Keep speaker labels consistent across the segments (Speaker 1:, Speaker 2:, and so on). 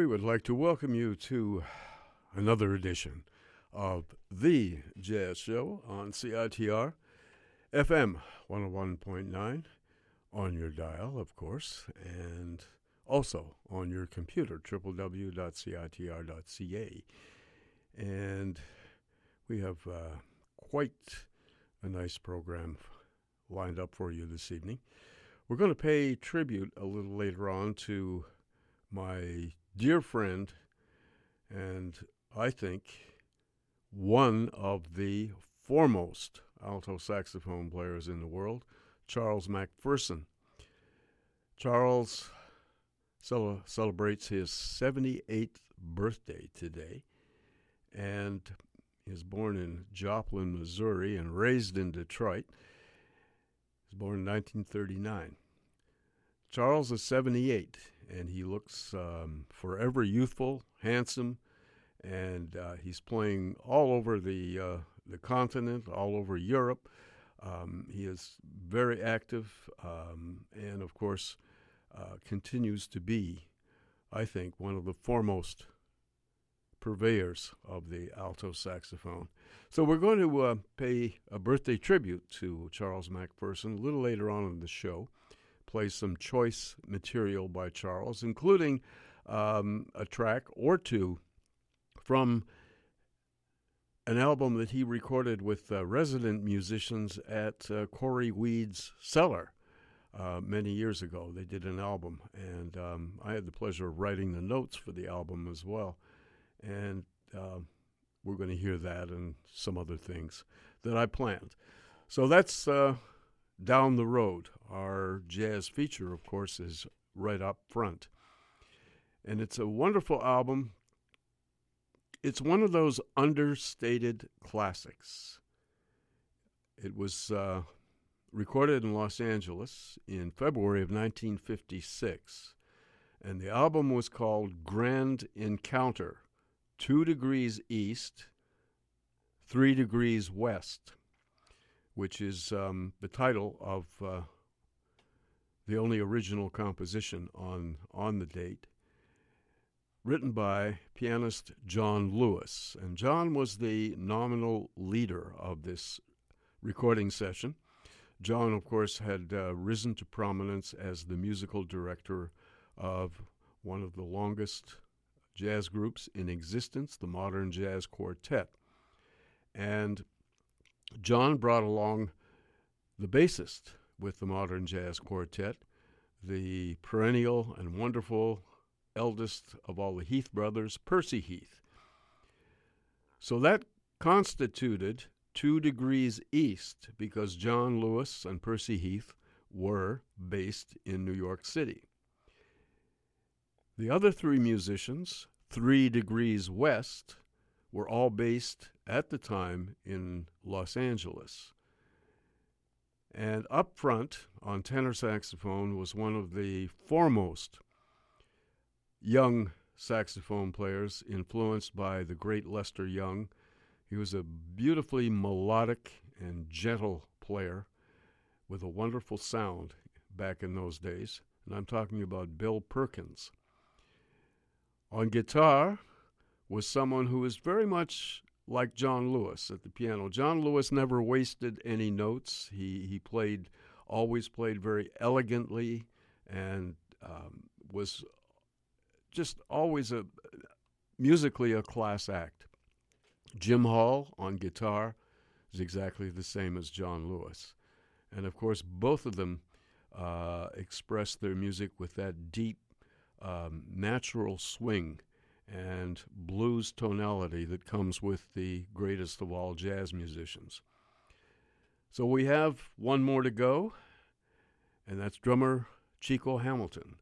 Speaker 1: We would like to welcome you to another edition of The Jazz Show on CITR FM 101.9 on your dial, of course, and also on your computer, www.citr.ca. And we have uh, quite a nice program lined up for you this evening. We're going to pay tribute a little later on to my dear friend, and I think one of the foremost alto saxophone players in the world, Charles McPherson. Charles cel- celebrates his 78th birthday today. And was born in Joplin, Missouri, and raised in Detroit. He was born in 1939. Charles is 78, and he looks um, forever youthful, handsome, and uh, he's playing all over the uh, the continent, all over Europe. Um, he is very active, um, and of course, uh, continues to be, I think, one of the foremost purveyors of the alto saxophone. So we're going to uh, pay a birthday tribute to Charles McPherson a little later on in the show. Play some choice material by Charles, including um, a track or two from an album that he recorded with uh, resident musicians at uh, Cory Weed's cellar uh, many years ago. They did an album, and um, I had the pleasure of writing the notes for the album as well. And uh, we're going to hear that and some other things that I planned. So that's uh, down the road. Our jazz feature, of course, is right up front. And it's a wonderful album it's one of those understated classics. It was uh, recorded in Los Angeles in February of 1956, and the album was called Grand Encounter Two Degrees East, Three Degrees West, which is um, the title of uh, the only original composition on, on the date written by pianist John Lewis. And John was the nominal leader of this recording session. John, of course, had uh, risen to prominence as the musical director of one of the longest jazz groups in existence, the Modern Jazz Quartet. And John brought along the bassist with the Modern Jazz Quartet, the perennial and wonderful eldest of all the Heath brothers, Percy Heath. So that constituted two degrees east because John Lewis and Percy Heath were based in New York City. The other three musicians, three degrees west, were all based at the time in Los Angeles. And up front on tenor saxophone was one of the foremost young saxophone players influenced by the great Lester Young. He was a beautifully melodic and gentle player with a wonderful sound back in those days. And I'm talking about Bill Perkins. On guitar was someone who was very much like John Lewis at the piano. John Lewis never wasted any notes. He he played always played very elegantly and um, was just always a musically a class act. Jim Hall on guitar is exactly the same as John Lewis. And of course, both of them uh, express their music with that deep, um, natural swing and blues tonality that comes with the greatest of all jazz musicians. So we have one more to go, and that's drummer Chico Hamilton.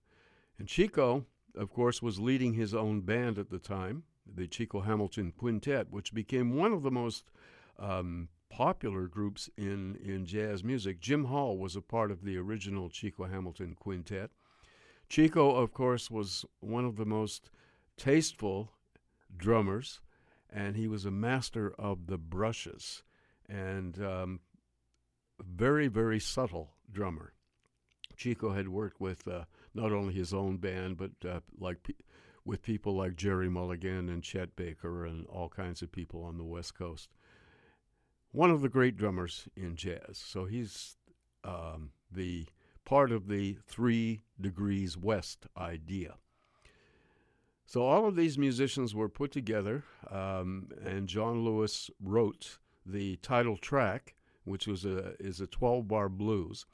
Speaker 1: And Chico of course, was leading his own band at the time, the Chico Hamilton Quintet, which became one of the most um, popular groups in, in jazz music. Jim Hall was a part of the original Chico Hamilton Quintet. Chico, of course, was one of the most tasteful drummers, and he was a master of the brushes and um, very, very subtle drummer. Chico had worked with uh, not only his own band, but uh, like pe- with people like Gerry Mulligan and Chet Baker and all kinds of people on the West Coast. One of the great drummers in jazz. So he's um, the part of the three degrees west idea. So all of these musicians were put together, um, and John Lewis wrote the title track, which was a is a 12 bar blues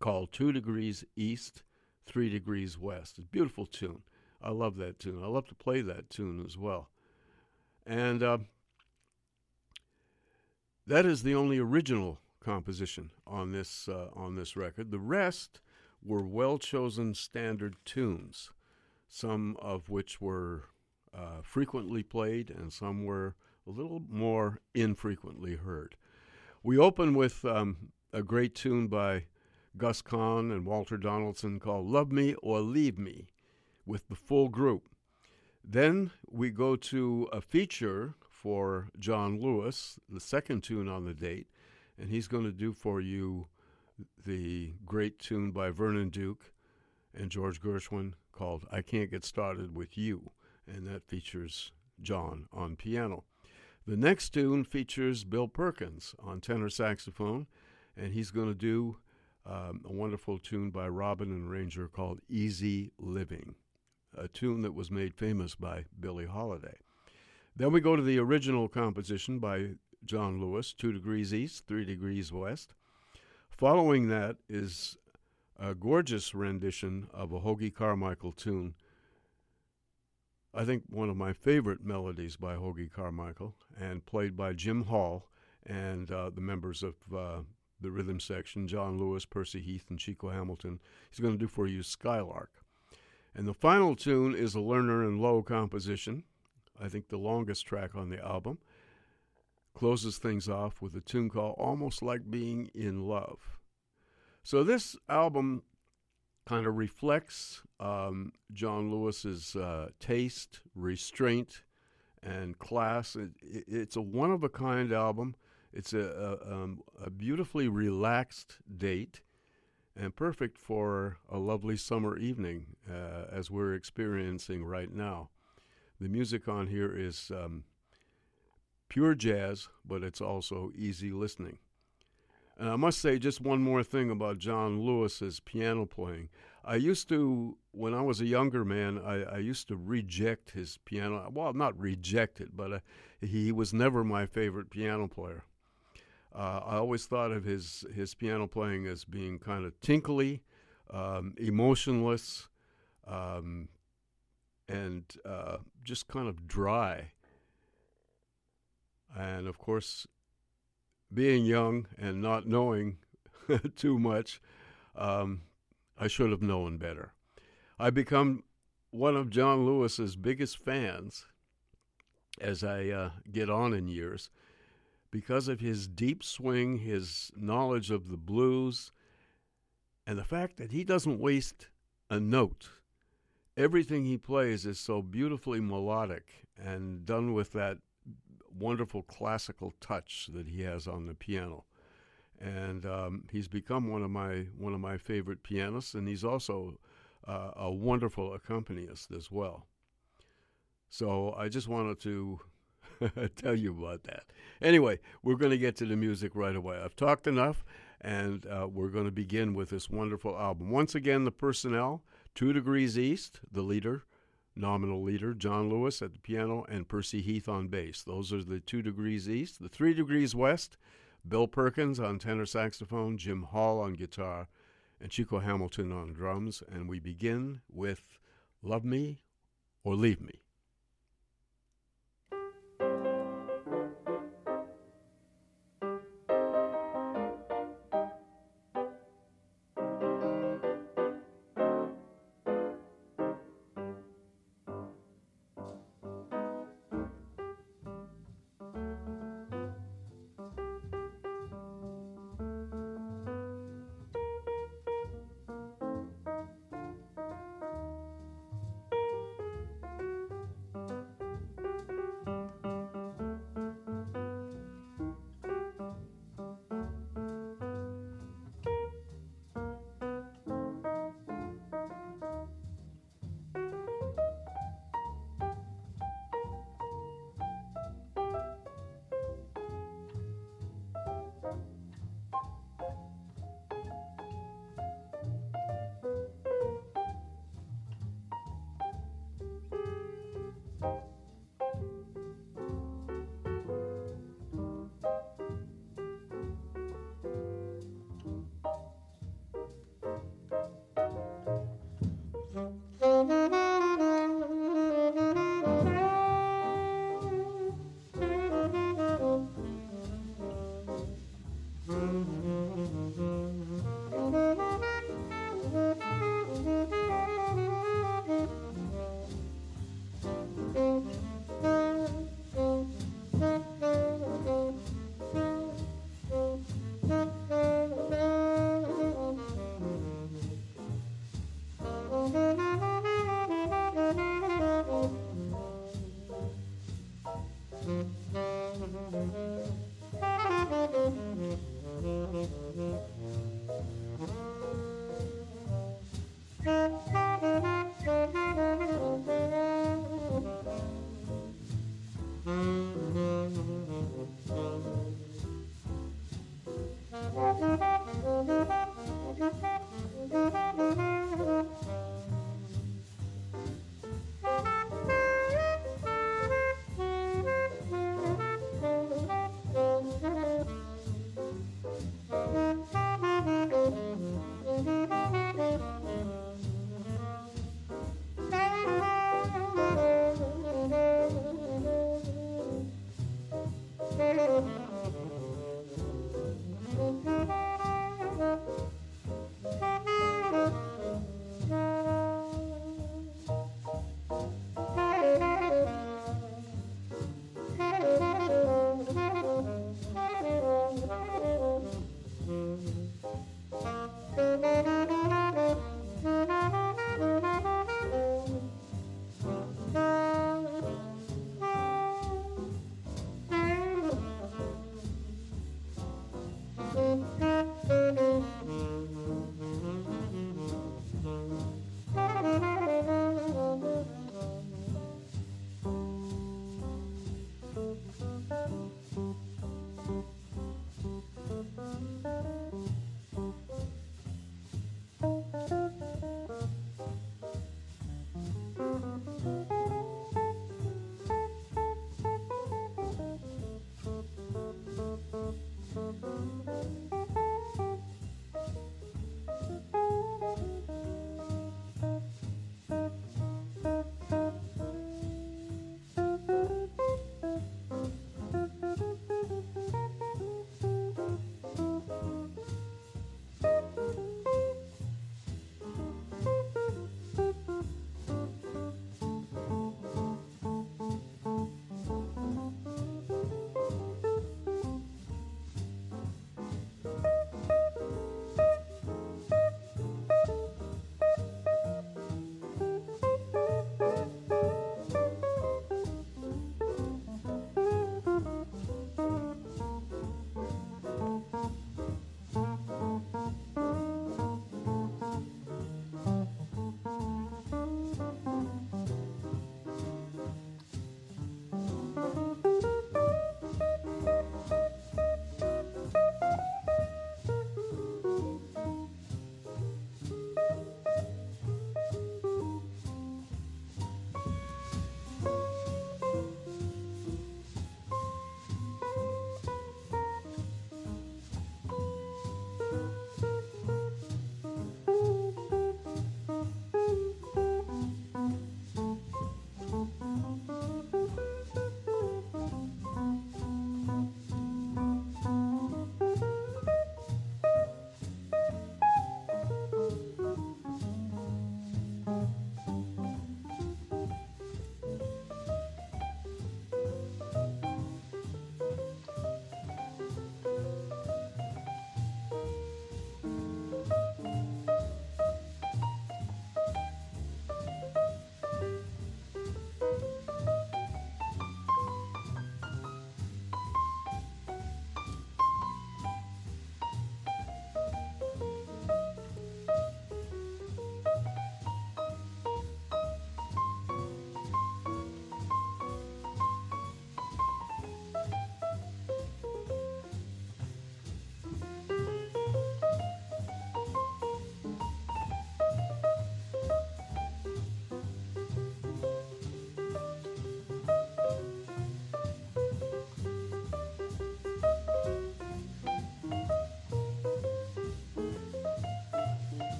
Speaker 1: called Two Degrees East Three Degrees West. It's a beautiful tune. I love that tune. I love to play that tune as well. And uh, that is the only original composition on this uh, on this record. The rest were well chosen standard tunes, some of which were uh, frequently played and some were a little more infrequently heard. We open with um, a great tune by Gus Kahn and Walter Donaldson called Love Me or Leave Me with the full group. Then we go to a feature for John Lewis, the second tune on the date, and he's going to do for you the great tune by Vernon Duke and George Gershwin called I Can't Get Started With You, and that features John on piano. The next tune features Bill Perkins on tenor saxophone, and he's going to do um, a wonderful tune by Robin and Rainger called Easy Living, a tune that was made famous by Billie Holiday. Then we go to the original composition by John Lewis, Two Degrees East, Three Degrees West. Following that is a gorgeous rendition of a Hoagy Carmichael tune. I think one of my favorite melodies by Hoagy Carmichael, and played by Jim Hall and uh, the members of uh, the rhythm section John Lewis, Percy Heath, and Chico Hamilton. He's going to do for you Skylark. And the final tune is a Lerner and Loewe composition, I think the longest track on the album closes things off with a tune called Almost Like Being in Love. So this album kind of reflects um, John Lewis's uh, taste, restraint, and class. It, it, it's a one of a kind album. It's a, a, um, a, beautifully relaxed date and perfect for a lovely summer evening uh, as we're experiencing right now. The music on here is um, pure jazz, but it's also easy listening. And I must say just one more thing about John Lewis's piano playing. I used to, when I was a younger man, I, I used to reject his piano. Well, not reject it, but uh, he was never my favorite piano player. Uh, I always thought of his, his piano playing as being kind of tinkly, um, emotionless, um, and uh, just kind of dry. And of course, being young and not knowing too much, um, I should have known better. I become one of John Lewis's biggest fans as I uh, get on in years because of his deep swing, his knowledge of the blues, and the fact that he doesn't waste a note. Everything he plays is so beautifully melodic and done with that wonderful classical touch that he has on the piano. And um, he's become one of my one of my favorite pianists, and he's also uh, a wonderful accompanist as well. So I just wanted to tell you about that. Anyway, we're going to get to the music right away. I've talked enough, and uh, we're going to begin with this wonderful album. Once again, the personnel Two Degrees East, the leader, nominal leader, John Lewis at the piano, and Percy Heath on bass. Those are the two degrees east. The three degrees west, Bill Perkins on tenor saxophone, Jim Hall on guitar, and Chico Hamilton on drums. And we begin with Love Me or Leave Me.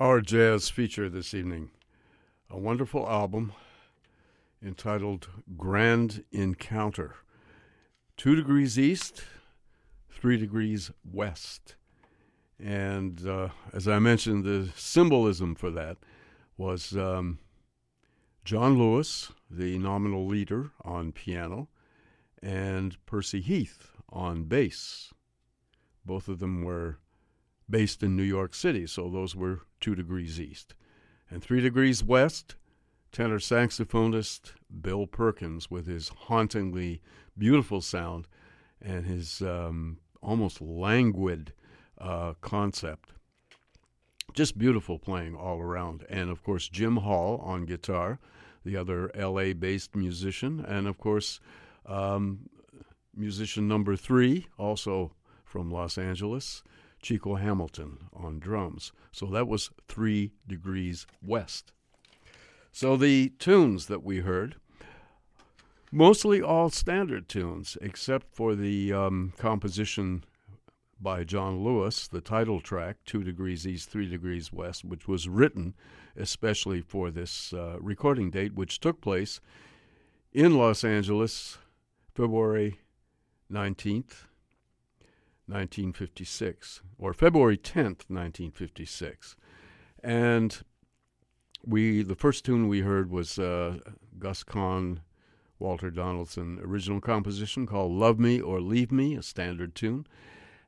Speaker 1: Our jazz feature this evening a wonderful album entitled Grand Encounter. Two degrees east, three degrees west. And uh, as I mentioned, the symbolism for that was um, John Lewis, the nominal leader on piano, and Percy Heath on bass. Both of them were based in New York City, so those were two degrees east. And three degrees west, tenor saxophonist Bill Perkins with his hauntingly beautiful sound and his um, almost languid uh, concept. Just beautiful playing all around. And of course, Jim Hall on guitar, the other LA based musician. And of course, um, musician number three, also from Los Angeles, Chico Hamilton on drums. So that was three degrees west. So the tunes that we heard, mostly all standard tunes, except for the um, composition by John Lewis, the title track, Two Degrees East, Three Degrees West, which was written especially for this uh, recording date, which took place in Los Angeles, February 19th, 1956, or February 10th, 1956. And we the first tune we heard was uh, Gus Kahn, Walter Donaldson original composition called "Love Me or Leave Me," a standard tune,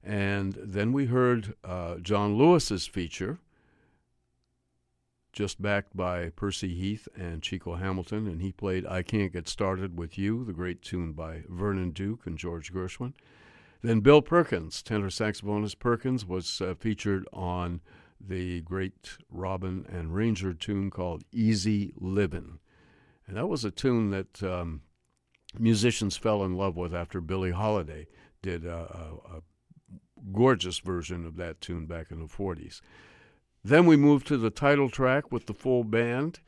Speaker 1: and then we heard uh, John Lewis's feature, just backed by Percy Heath and Chico Hamilton, and he played "I Can't Get Started with You," the great tune by Vernon Duke and George Gershwin. Then Bill Perkins, tenor saxophonist Perkins, was uh, featured on the great Robin and Rainger tune called Easy Livin'. And that was a tune that um, musicians fell in love with after Billie Holiday did a, a, a, gorgeous version of that tune back in the 40s. Then we moved to the title track with the full band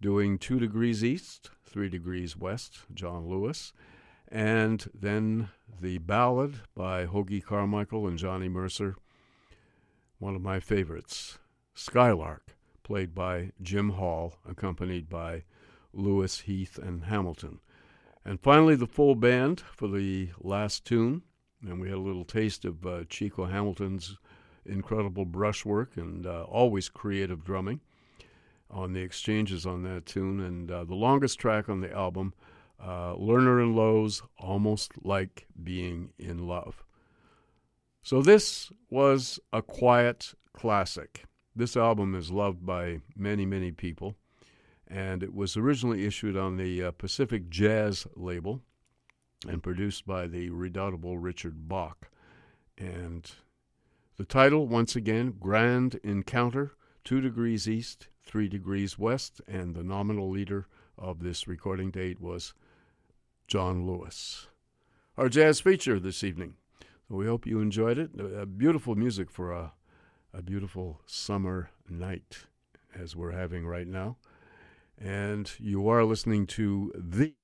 Speaker 1: doing Two Degrees East, Three Degrees West, John Lewis. And then the ballad by Hoagy Carmichael and Johnny Mercer one of my favorites, Skylark, played by Jim Hall, accompanied by Lewis, Heath, and Hamilton. And finally, the full band for the last tune. And we had a little taste of uh, Chico Hamilton's incredible brushwork and uh, always creative drumming on the exchanges on that tune. And uh, the longest track on the album, uh, Lerner and Loewe's Almost Like Being in Love. So this was a quiet classic. This album is loved by many, many people, and it was originally issued on the uh, Pacific Jazz label and produced by the redoubtable Richard Bock. And the title, once again, Grand Encounter, Two Degrees East, Three Degrees West, and the nominal leader of this recording date was John Lewis. Our jazz feature this evening we hope you enjoyed it. Beautiful music for a, a beautiful summer night, as we're having right now. And you are listening to the.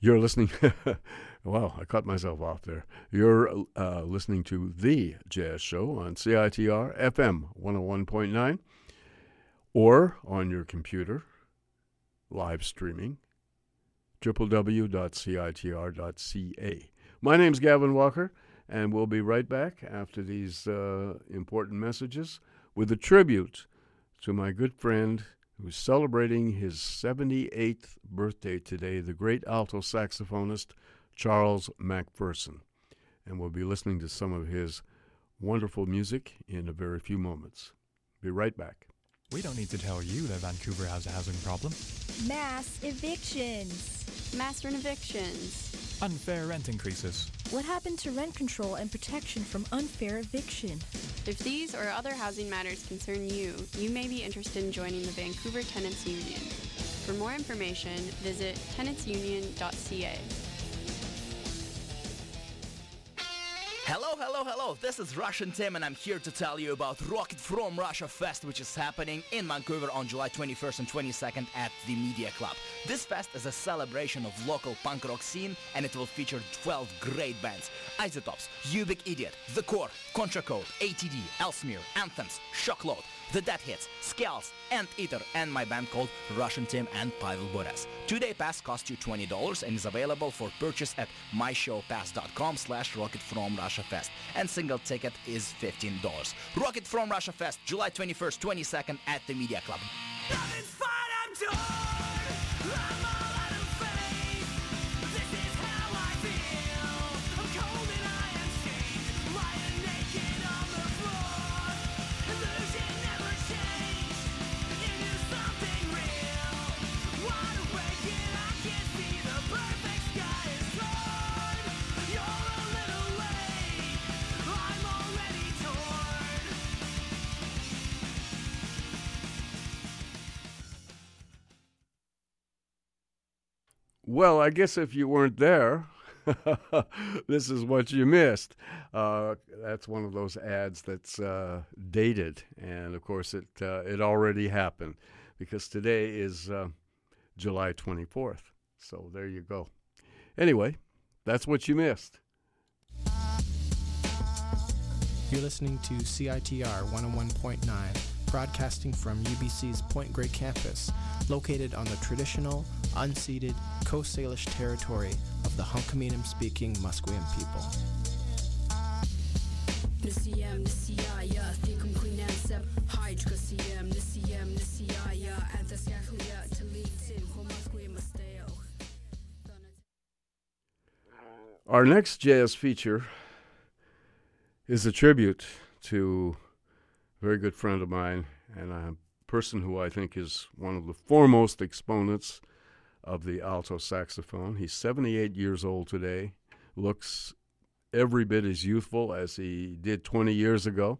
Speaker 1: You're listening. wow, I cut myself off there. You're uh, listening to The Jazz Show on CITR FM 101.9 or on your computer, live streaming, www.citr.ca. My name's Gavin Walker, and we'll be right back after these uh, important messages with a tribute to my good friend who's celebrating his 78th birthday today, the great alto saxophonist Charles McPherson. And we'll be listening to some of his wonderful music in a very few moments. Be right back.
Speaker 2: We don't need to tell you that Vancouver has a housing problem.
Speaker 3: Mass evictions.
Speaker 4: Mass evictions.
Speaker 2: Unfair rent increases.
Speaker 3: What happened to rent control and protection from unfair eviction?
Speaker 4: If these or other housing matters concern you, you may be interested in joining the Vancouver Tenants Union. For more information, visit tenantsunion.ca.
Speaker 5: Hello, hello, hello. This is Russian Tim, and I'm here to tell you about Rocket from Russia Fest, which is happening in Vancouver on July 21st and 22nd at the Media Club. This fest is a celebration of local punk rock scene, and it will feature 12 great bands: Isotopes, Ubik Idiot, The Core, Contra Code, ATD, Elsmere, Anthems, Shockload, The Dead Hits, Scales, and Eater, and my band called Russian Tim and Pavel Boras. Two-day pass costs you $20 and is available for purchase at myshowpass.com slash Rocket from Russia Fest. And single ticket is $15. Rocket from Russia Fest, July 21st, 22nd at the Media Club.
Speaker 1: Well, I guess if you weren't there, this is what you missed. Uh, that's one of those ads that's uh, dated, and of course, it uh, it already happened because today is uh, July 24th. So there you go. Anyway, that's what you missed.
Speaker 6: You're listening to CITR 101.9, broadcasting from UBC's Point Grey campus, located on the traditional, unceded Coast Salish territory of the Hunkaminam speaking Musqueam people.
Speaker 1: Our next jazz feature is a tribute to a very good friend of mine and a person who I think is one of the foremost exponents of the alto saxophone. He's 78 years old today, looks every bit as youthful as he did 20 years ago,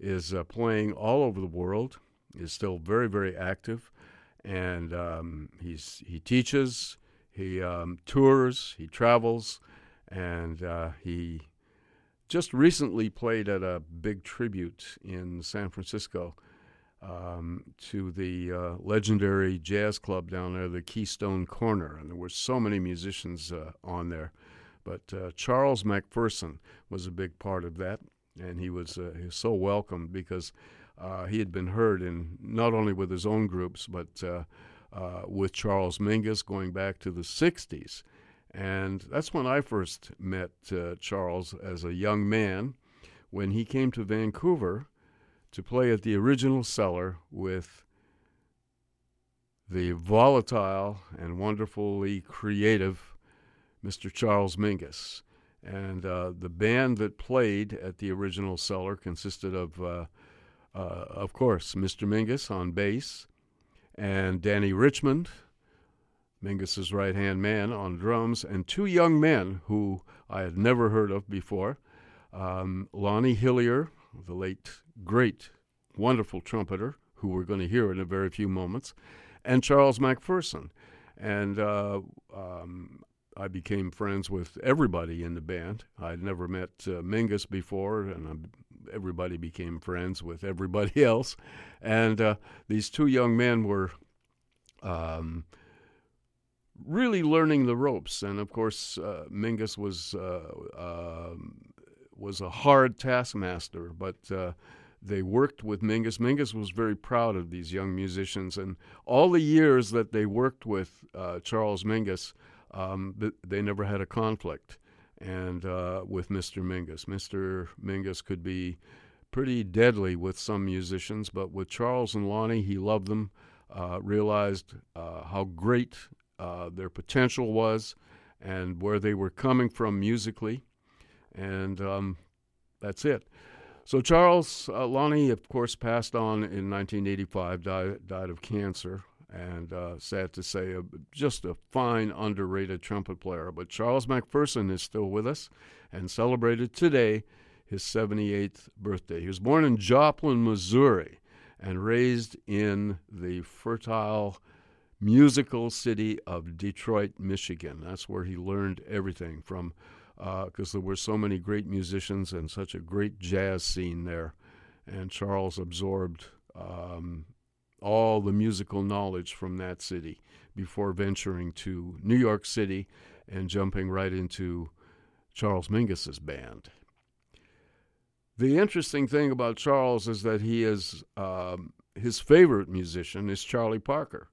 Speaker 1: is uh, playing all over the world, is still very, very active, and um, he's, he teaches, he um, tours, he travels, and uh, he just recently played at a big tribute in San Francisco um, to the uh, legendary jazz club down there, the Keystone Corner, and there were so many musicians uh, on there. But uh, Charles McPherson was a big part of that, and he was, uh, he was so welcomed because uh, he had been heard in not only with his own groups, but uh, with Charles Mingus going back to the 60s. And that's when I first met Charles as a young man when he came to Vancouver to play at the original cellar with the volatile and wonderfully creative Mr. Charles Mingus. And uh, the band that played at the original cellar consisted of, uh, uh, of course, Mr. Mingus on bass and Dannie Richmond, Mingus's right hand man, on drums, and two young men who I had never heard of before um, Lonnie Hillyer, the late great, wonderful trumpeter, who we're going to hear in a very few moments, and Charles McPherson. And uh, um, I became friends with everybody in the band. I'd never met uh, Mingus before, and everybody became friends with everybody else. And uh, these two young men were um, really learning the ropes. And of course, uh, Mingus was uh, um, was a hard taskmaster, but uh, they worked with Mingus. Mingus was very proud of these young musicians, and all the years that they worked with uh, Charles Mingus, um, they never had a conflict. And uh, with Mr. Mingus, Mr. Mingus could be pretty deadly with some musicians, but with Charles and Lonnie, he loved them, uh, realized uh, how great uh, their potential was, and where they were coming from musically, and um, that's it. So Charles uh, Lonnie, of course, passed on in 1985, died, died of cancer, and uh, sad to say, uh, just a fine, underrated trumpet player. But Charles McPherson is still with us and celebrated today his 78th birthday. He was born in Joplin, Missouri, and raised in the fertile musical city of Detroit, Michigan. That's where he learned everything from because there were so many great musicians and such a great jazz scene there. And Charles absorbed um, all the musical knowledge from that city before venturing to New York City and jumping right into Charles Mingus's band. The interesting thing about Charles is that he is um, his favorite musician is Charlie Parker,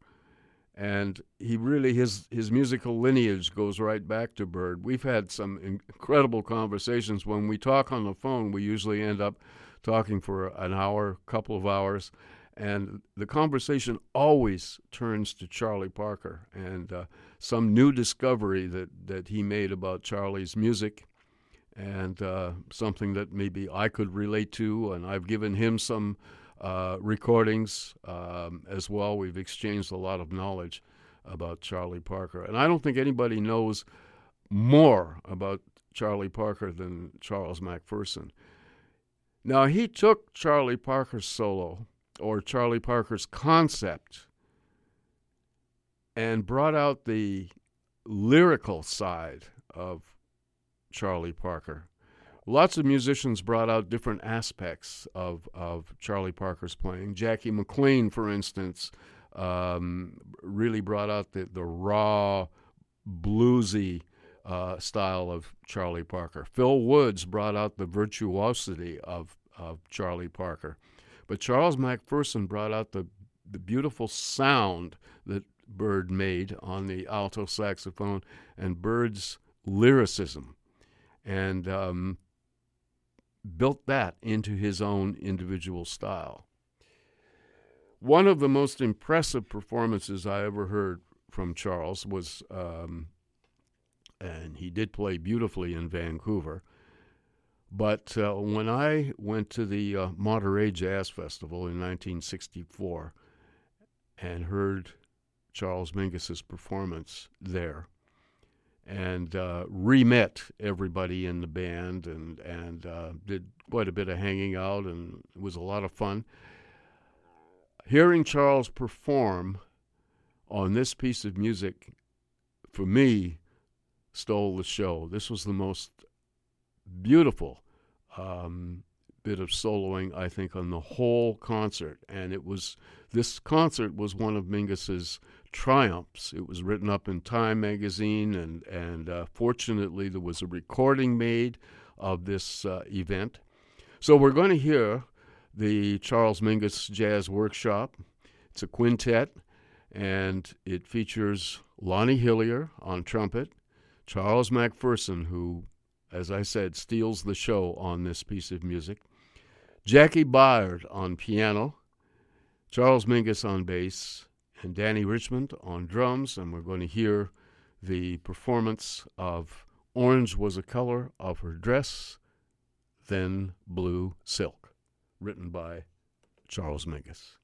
Speaker 1: and he really his his musical lineage goes right back to Bird. We've had some incredible conversations. When we talk on the phone, we usually end up talking for an hour, couple of hours, and the conversation always turns to Charlie Parker and uh, some new discovery that that he made about Charlie's music and uh, something that maybe I could relate to. And I've given him some uh, recordings um, as well. We've exchanged a lot of knowledge about Charlie Parker. And I don't think anybody knows more about Charlie Parker than Charles McPherson. Now, he took Charlie Parker's solo, or Charlie Parker's concept, and brought out the lyrical side of Charlie Parker. Lots of musicians brought out different aspects of, of Charlie Parker's playing. Jackie McLean, for instance, um, really brought out the, the raw, bluesy uh, style of Charlie Parker. Phil Woods brought out the virtuosity of, of Charlie Parker. But Charles McPherson brought out the, the beautiful sound that Bird made on the alto saxophone and Bird's lyricism and um, built that into his own individual style. One of the most impressive performances I ever heard from Charles was, um, and he did play beautifully in Vancouver. But uh, when I went to the uh, Monterey Jazz Festival in 1964 and heard Charles Mingus's performance there, and uh, re-met everybody in the band and and uh, did quite a bit of hanging out and it was a lot of fun. Hearing Charles perform on this piece of music, for me, stole the show. This was the most beautiful um, bit of soloing I think on the whole concert, and it was this concert was one of Mingus's triumphs. It was written up in Time magazine, and and uh, fortunately there was a recording made of this uh, event. So we're going to hear the Charles Mingus Jazz Workshop. It's a quintet, and it features Lonnie Hillyer on trumpet, Charles McPherson, who, as I said, steals the show on this piece of music, Jaki Byard on piano, Charles Mingus on bass, and Dannie Richmond on drums, and we're going to hear the performance of Orange Was a Color of Her Dress, Then Blue Silk, written by Charles Mingus.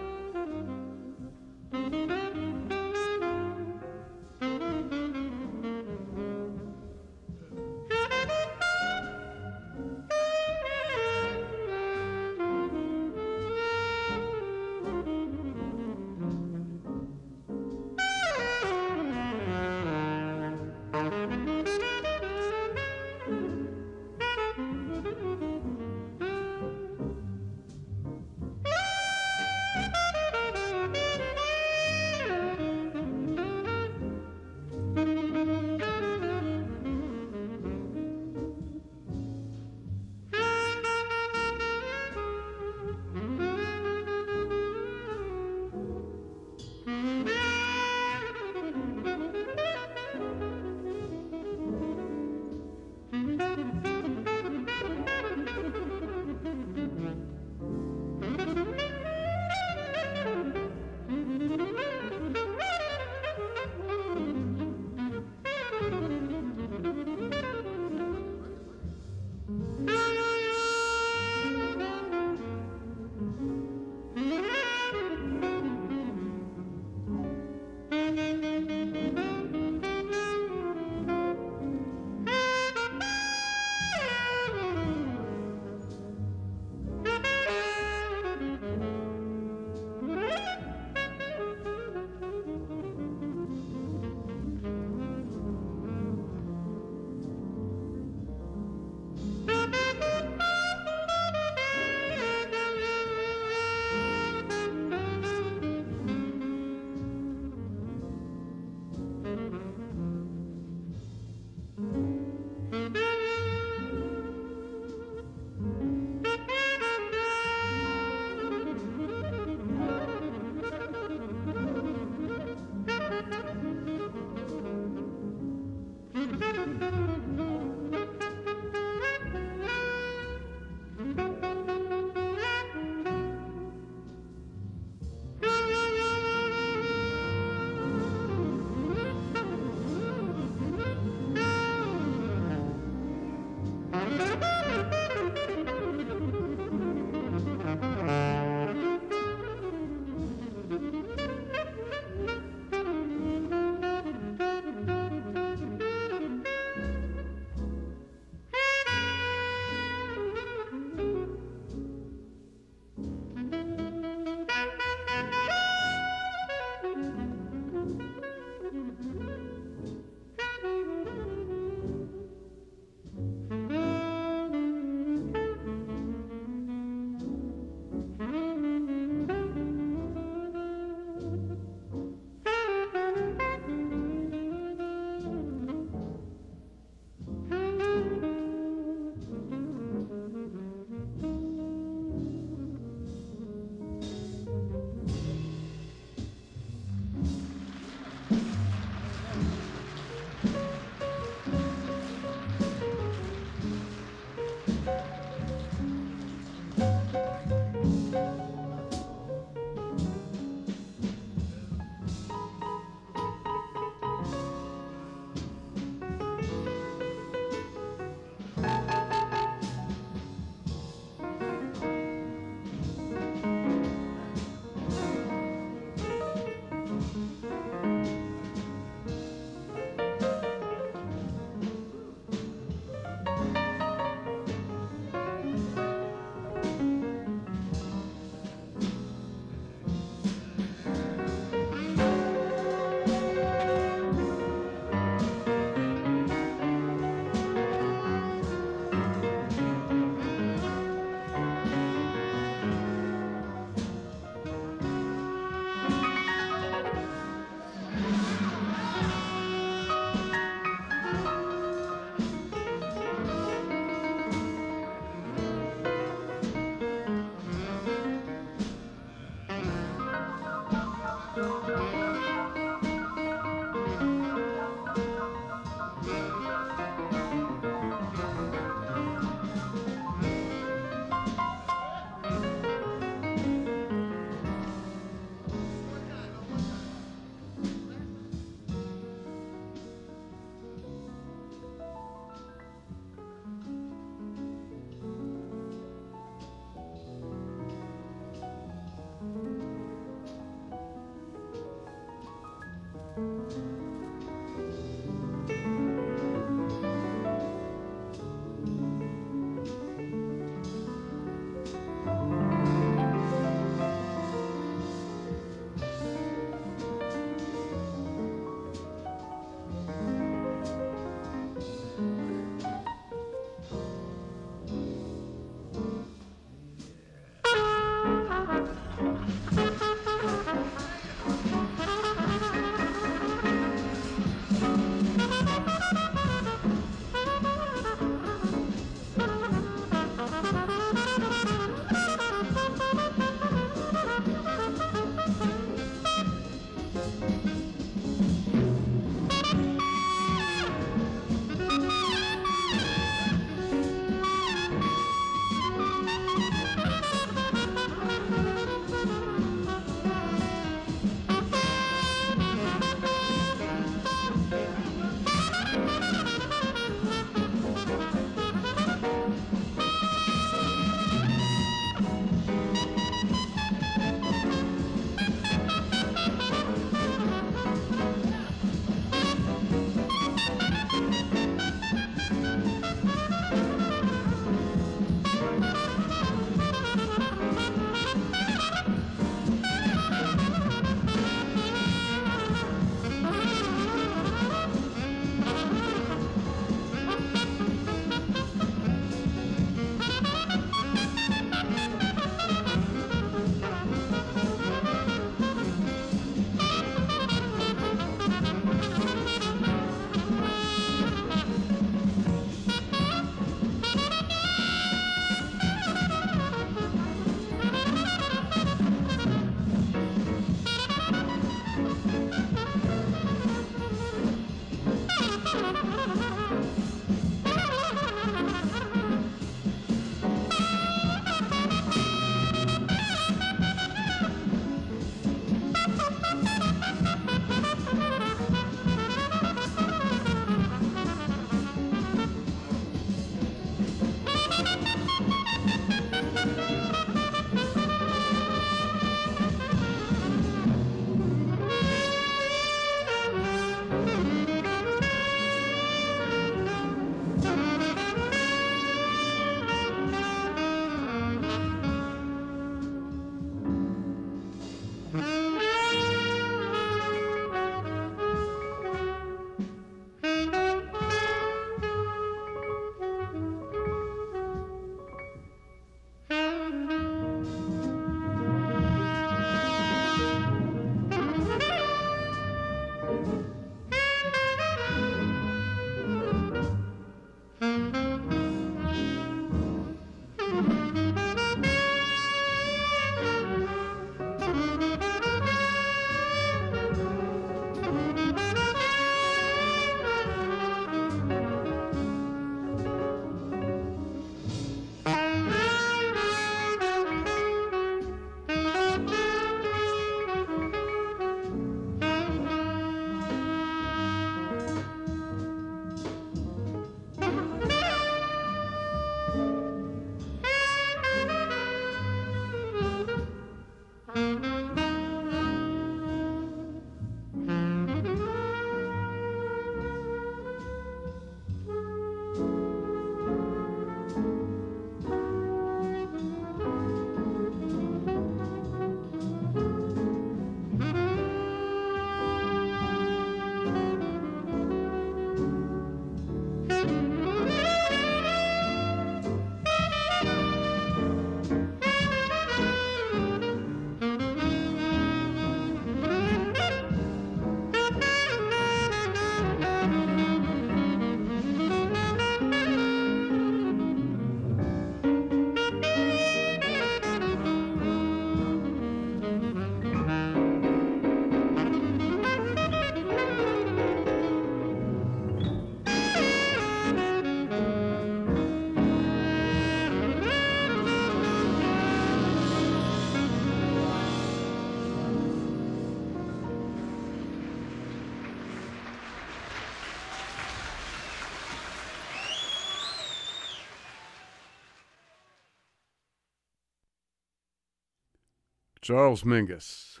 Speaker 1: Charles Mingus.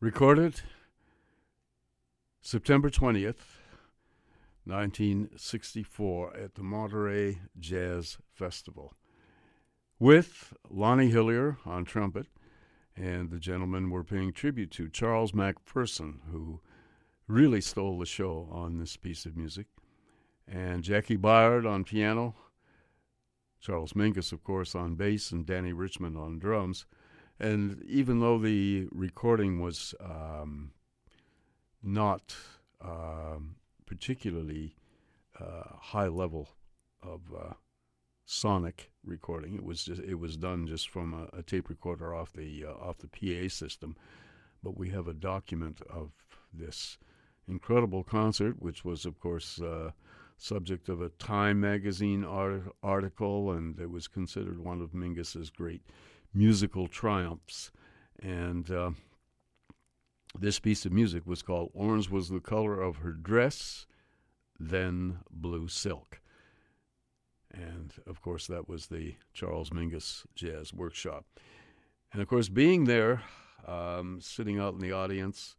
Speaker 1: Recorded September 20th, 1964, at the Monterey Jazz Festival, with Lonnie Hillyer on trumpet, and the gentlemen were paying tribute to Charles McPherson, who really stole the show on this piece of music, and Jaki Byard on piano, Charles Mingus, of course, on bass, and Dannie Richmond on drums. And even though the recording was um, not um, particularly uh, high level of uh, sonic recording. It was just it was done just from a, a tape recorder off the uh, off the PA system, but we have a document of this incredible concert, which was of course uh, subject of a Time magazine art- article, and it was considered one of Mingus's great musical triumphs. And uh, this piece of music was called Orange Was the Color of Her Dress, Then Blue Silk. And of course, that was the Charles Mingus Jazz Workshop. And of course, being there, um, sitting out in the audience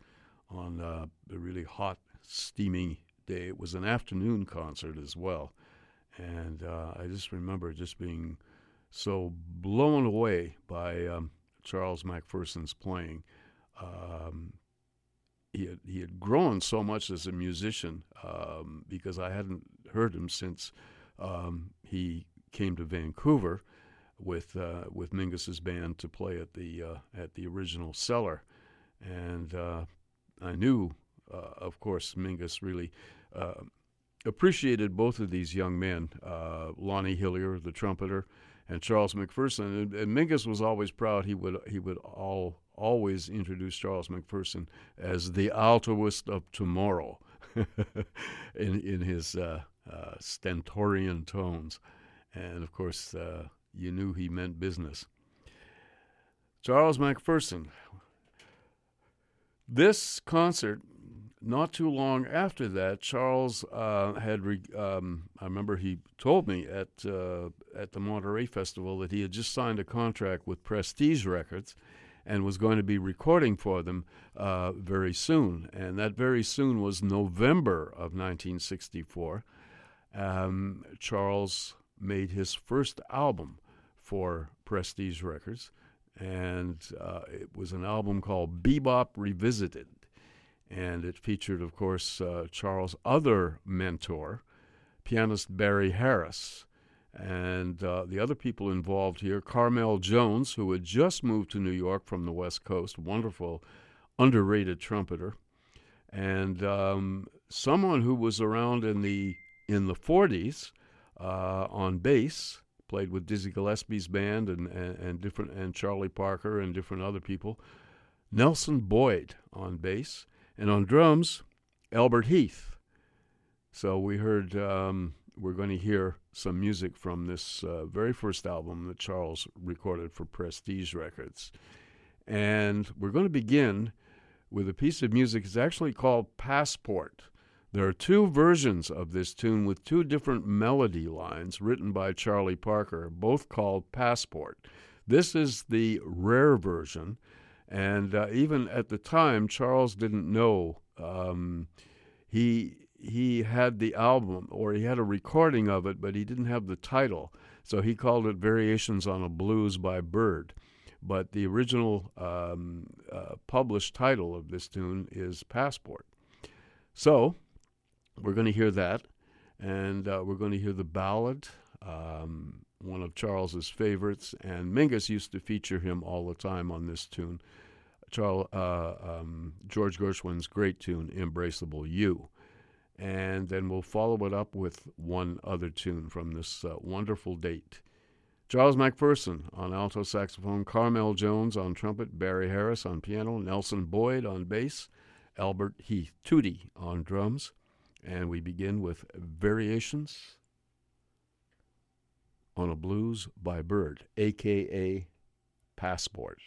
Speaker 1: on uh, a really hot, steaming day, it was an afternoon concert as well. And uh, I just remember just being so blown away by um, Charles McPherson's playing. Um, he had, he had grown so much as a musician um, because I hadn't heard him since um, he came to Vancouver with uh, with Mingus's band to play at the uh, at the original cellar, and uh, I knew, uh, of course, Mingus really uh, appreciated both of these young men, uh, Lonnie Hillyer, the trumpeter, and Charles McPherson. And, and Mingus was always proud. He would he would all always introduce Charles McPherson as the altoist of tomorrow, in in his uh, uh, stentorian tones, and of course uh, you knew he meant business. Charles McPherson. This concert not too long after that, Charles uh, had. Re- um, I remember he told me at uh, at the Monterey Festival that he had just signed a contract with Prestige Records, and was going to be recording for them uh, very soon. And that very soon was November of 1964. Um, Charles made his first album for Prestige Records, and uh, it was an album called Bebop Revisited and it featured, of course, uh, Charles' other mentor, pianist Barry Harris. And uh, the other people involved here, Carmell Jones, who had just moved to New York from the West Coast, wonderful, underrated trumpeter, and um, someone who was around in the in the 40s uh, on bass, played with Dizzy Gillespie's band and, and, and different and Charlie Parker and different other people. Nelson Boyd on bass, and on drums, Albert Heath. So we heard, um, we're going to hear some music from this uh, very first album that Charles recorded for Prestige Records. And we're going to begin with a piece of music. It's actually called Passport. There are two versions of this tune with two different melody lines written by Charlie Parker, both called Passport. This is the rare version, and uh, even at the time, Charles didn't know. Um, he he had the album or he had a recording of it, but he didn't have the title. So he called it Variations on a Blues by Bird. But the original um, uh, published title of this tune is Passport. So we're going to hear that, and uh, we're going to hear the ballad. Um, one of Charles's favorites, and Mingus used to feature him all the time on this tune. Charles, uh, um, George Gershwin's great tune, Embraceable You. And then we'll follow it up with one other tune from this uh, wonderful date. Charles McPherson on alto saxophone, Carmell Jones on trumpet, Barry Harris on piano, Nelson Boyd on bass, Albert Heath Tootie on drums. And we begin with Variations on a Blues by Bird, aka Passport.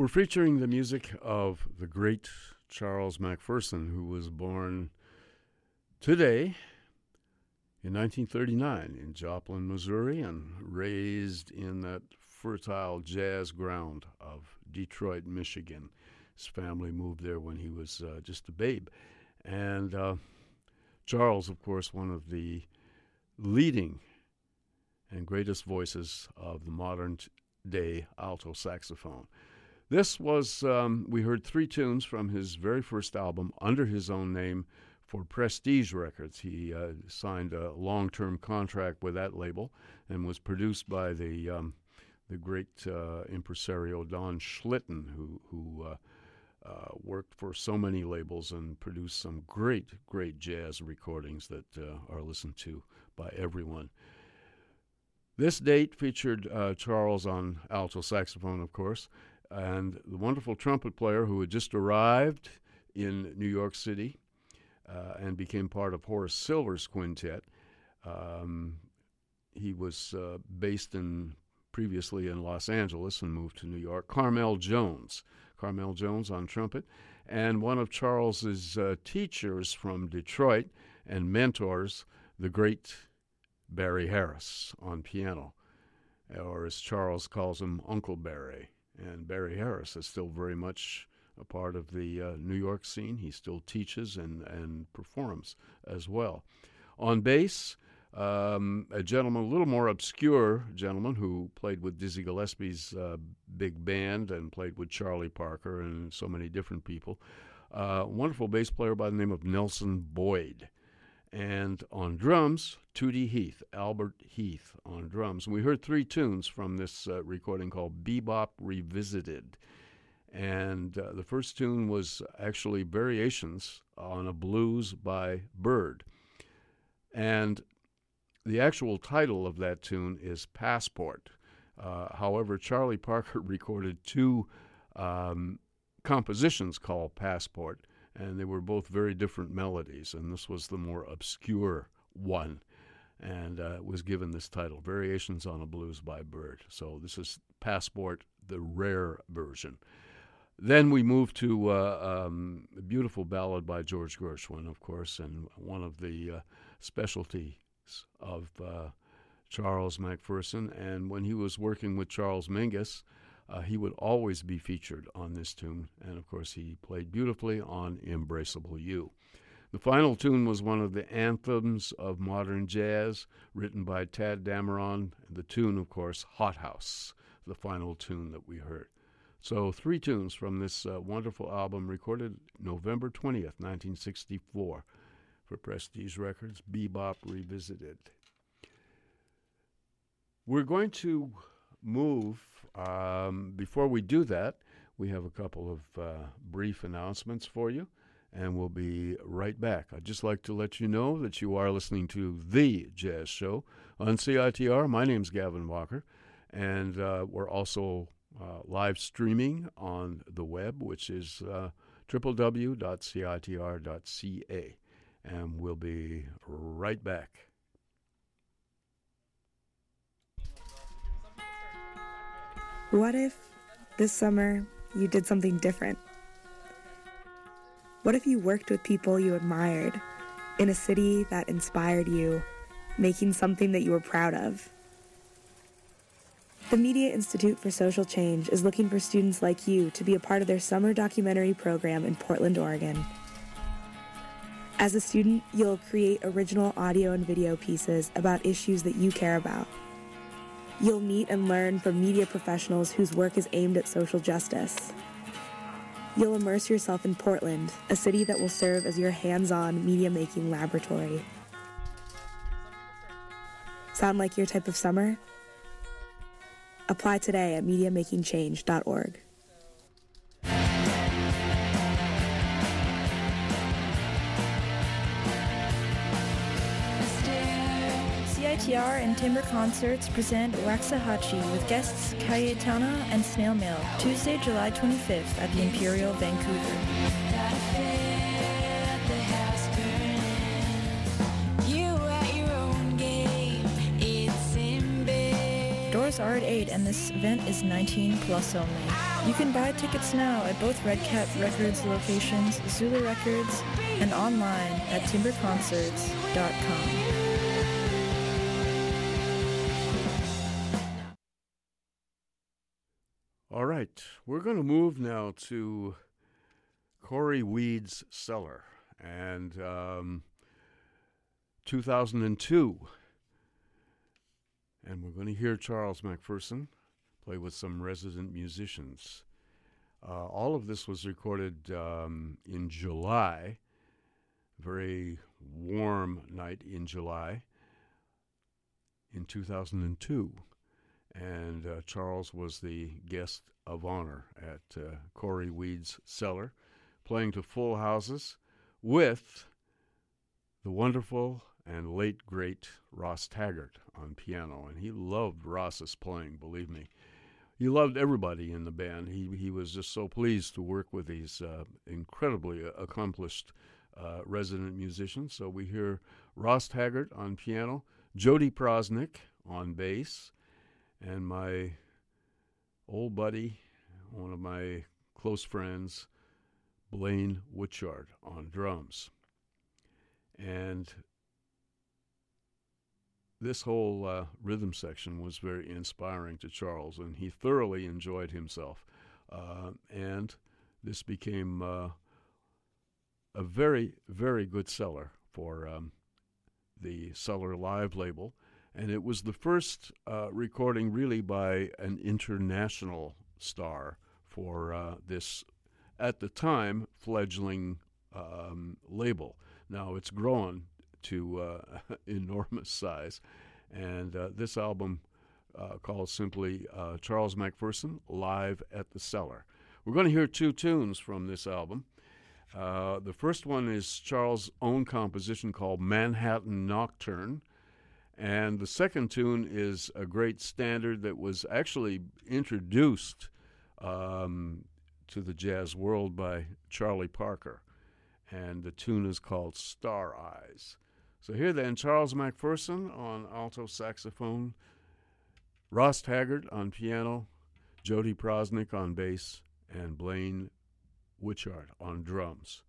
Speaker 1: We're featuring the music of the great Charles McPherson, who was born today in 1939 in Joplin, Missouri, and raised in that fertile jazz ground of Detroit, Michigan. His family moved there when he was uh, just a babe. And uh, Charles, of course, one of the leading and greatest voices of the modern day alto saxophone. This was, um, we heard three tunes from his very first album under his own name for Prestige Records. He uh, signed a long term contract with that label and was produced by the, um, the great uh, impresario Don Schlitten, who, who uh, uh, worked for so many labels and produced some great, great jazz recordings that uh, are listened to by everyone. This date featured uh, Charles on alto saxophone, of course, and the wonderful trumpet player who had just arrived in New York City uh, and became part of Horace Silver's quintet. Um, he was uh, based in previously in Los Angeles and moved to New York. Carmell Jones Carmell Jones on trumpet, and one of Charles's uh, teachers from Detroit and mentors, the great Barry Harris on piano, or as Charles calls him, Uncle Barry. And Barry Harris is still very much a part of the uh, New York scene. He still teaches and, and performs as well. On bass, um, a gentleman, a little more obscure gentleman who played with Dizzy Gillespie's uh, big band and played with Charlie Parker and so many different people. Uh, wonderful bass player by the name of Nelson Boyd. And on drums, Tootie Heath, Albert Heath on drums. And we heard three tunes from this uh, recording called Bebop Revisited. And uh, the first tune was actually variations on a blues by Bird. And the actual title of that tune is Passport. Uh, however, Charlie Parker recorded two um, compositions called Passport, and they were both very different melodies, and this was the more obscure one, and uh, was given this title, Variations on a Blues by Bird. So this is Passport, the rare version. Then we move to uh, um, a beautiful ballad by George Gershwin, of course, and one of the uh, specialty of uh, Charles McPherson. And when he was working with Charles Mingus, uh, he would always be featured on this tune. And of course, he played beautifully on Embraceable You. The final tune was one of the anthems of modern jazz, written by Tadd Dameron. The tune, of course, Hot House, the final tune that we heard. So, three tunes from this uh, wonderful album recorded November 20th, 1964 for Prestige Records, Bebop Revisited. We're going to move. Um, before we do that, we have a couple of uh, brief announcements for you, and we'll be right back. I'd just like to let you know that you are listening to The Jazz Show on CITR. My name's Gavin Walker, and uh, we're also uh, live streaming on the web, which is uh, www.citr.ca and we'll be right back.
Speaker 7: What if this summer you did something different? What if you worked with people you admired in a city that inspired you, making something that you were proud of? The Media Institute for Social Change is looking for students like you to be a part of their summer documentary program in Portland, Oregon. As a student, you'll create original audio and video pieces about issues that you care about. You'll meet and learn from media professionals whose work is aimed at social justice. You'll immerse yourself in Portland, a city that will serve as your hands on media making laboratory. Sound like your type of summer? Apply today at MediaMakingChange.org.
Speaker 3: CITR and Timber Concerts present Waxahatchee with guests Cayetana and Snail Mail, Tuesday, July 25th at the Imperial, Vancouver. Doors are at 8 and this event is 19 plus only. You can buy tickets now at both Red Cat Records locations, Zulu Records, and online at timberconcerts.com.
Speaker 1: right, we're going to move now to Cory Weeds' Cellar and um, 2002. And we're going to hear Charles McPherson play with some resident musicians. Uh, all of this was recorded um, in July, very warm night in July in 2002 and uh, Charles was the guest of honor at uh, Cory Weeds' cellar, playing to full houses with the wonderful and late great Ross Taggart on piano, and he loved Ross's playing. Believe me, he loved everybody in the band. He he was just so pleased to work with these uh, incredibly accomplished uh, resident musicians. So we hear Ross Taggart on piano, Jodi Proznick on bass and my old buddy, one of my close friends, Blaine Wikjord on drums. And this whole uh, rhythm section was very inspiring to Charles, and he thoroughly enjoyed himself. Uh, and this became uh, a very, very good seller for um, the Cellar Live label and it was the first uh, recording really by an international star for uh, this, at the time, fledgling um, label. Now it's grown to uh, enormous size, and uh, this album uh, called simply uh, Charles McPherson Live at the Cellar. We're going to hear two tunes from this album. the first one is Charles' own composition called Manhattan Nocturne. And the second tune is a great standard that was actually introduced um, to the jazz world by Charlie Parker. And the tune is called Star Eyes. So here then, Charles McPherson on alto saxophone, Ross Taggart on piano, Jodi Proznick on bass, and Blaine Wikjord on drums.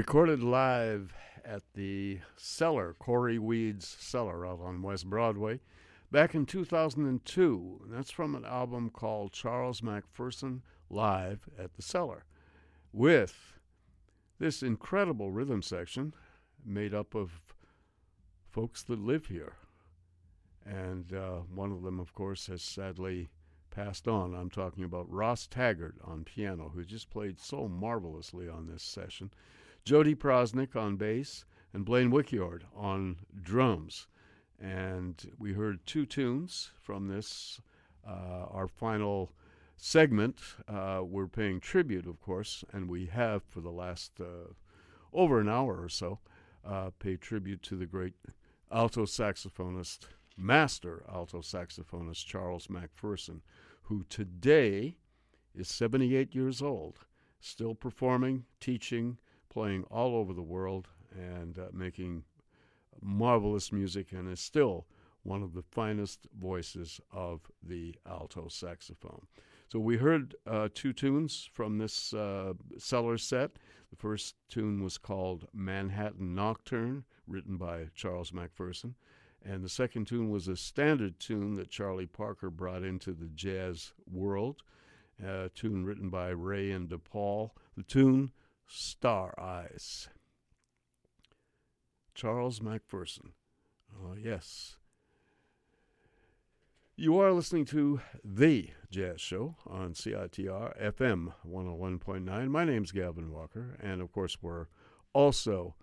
Speaker 1: Recorded live at the Cellar, Cory Weeds' Cellar out on West Broadway back in 2002. And that's from an album called Charles McPherson Live at the Cellar with this incredible rhythm section made up of folks that live here. And uh, one of them, of course, has sadly passed on. I'm talking about Ross Taggart on piano, who just played so marvelously on this session. Jodi Proznick on bass, and Blaine Wikjord on drums. And we heard two tunes from this, uh, our final segment. Uh, we're paying tribute, of course, and we have for the last uh, over an hour or so uh, paid tribute to the great alto saxophonist, master alto saxophonist Charles McPherson, who today is 78 years old, still performing, teaching, playing all over the world, and uh, making marvelous music, and is still one of the finest voices of the alto saxophone. So we heard uh, two tunes from this uh, Cellar set. The first tune was called Manhattan Nocturne, written by Charles McPherson. And the second tune was a standard tune that Charlie Parker brought into the jazz world, a tune written by Raye and DePaul. The tune, Star Eyes. Charles McPherson. Oh, yes. You are listening to The Jazz Show on CITR FM 101.9. My name's Gavin Walker, and of course, we're also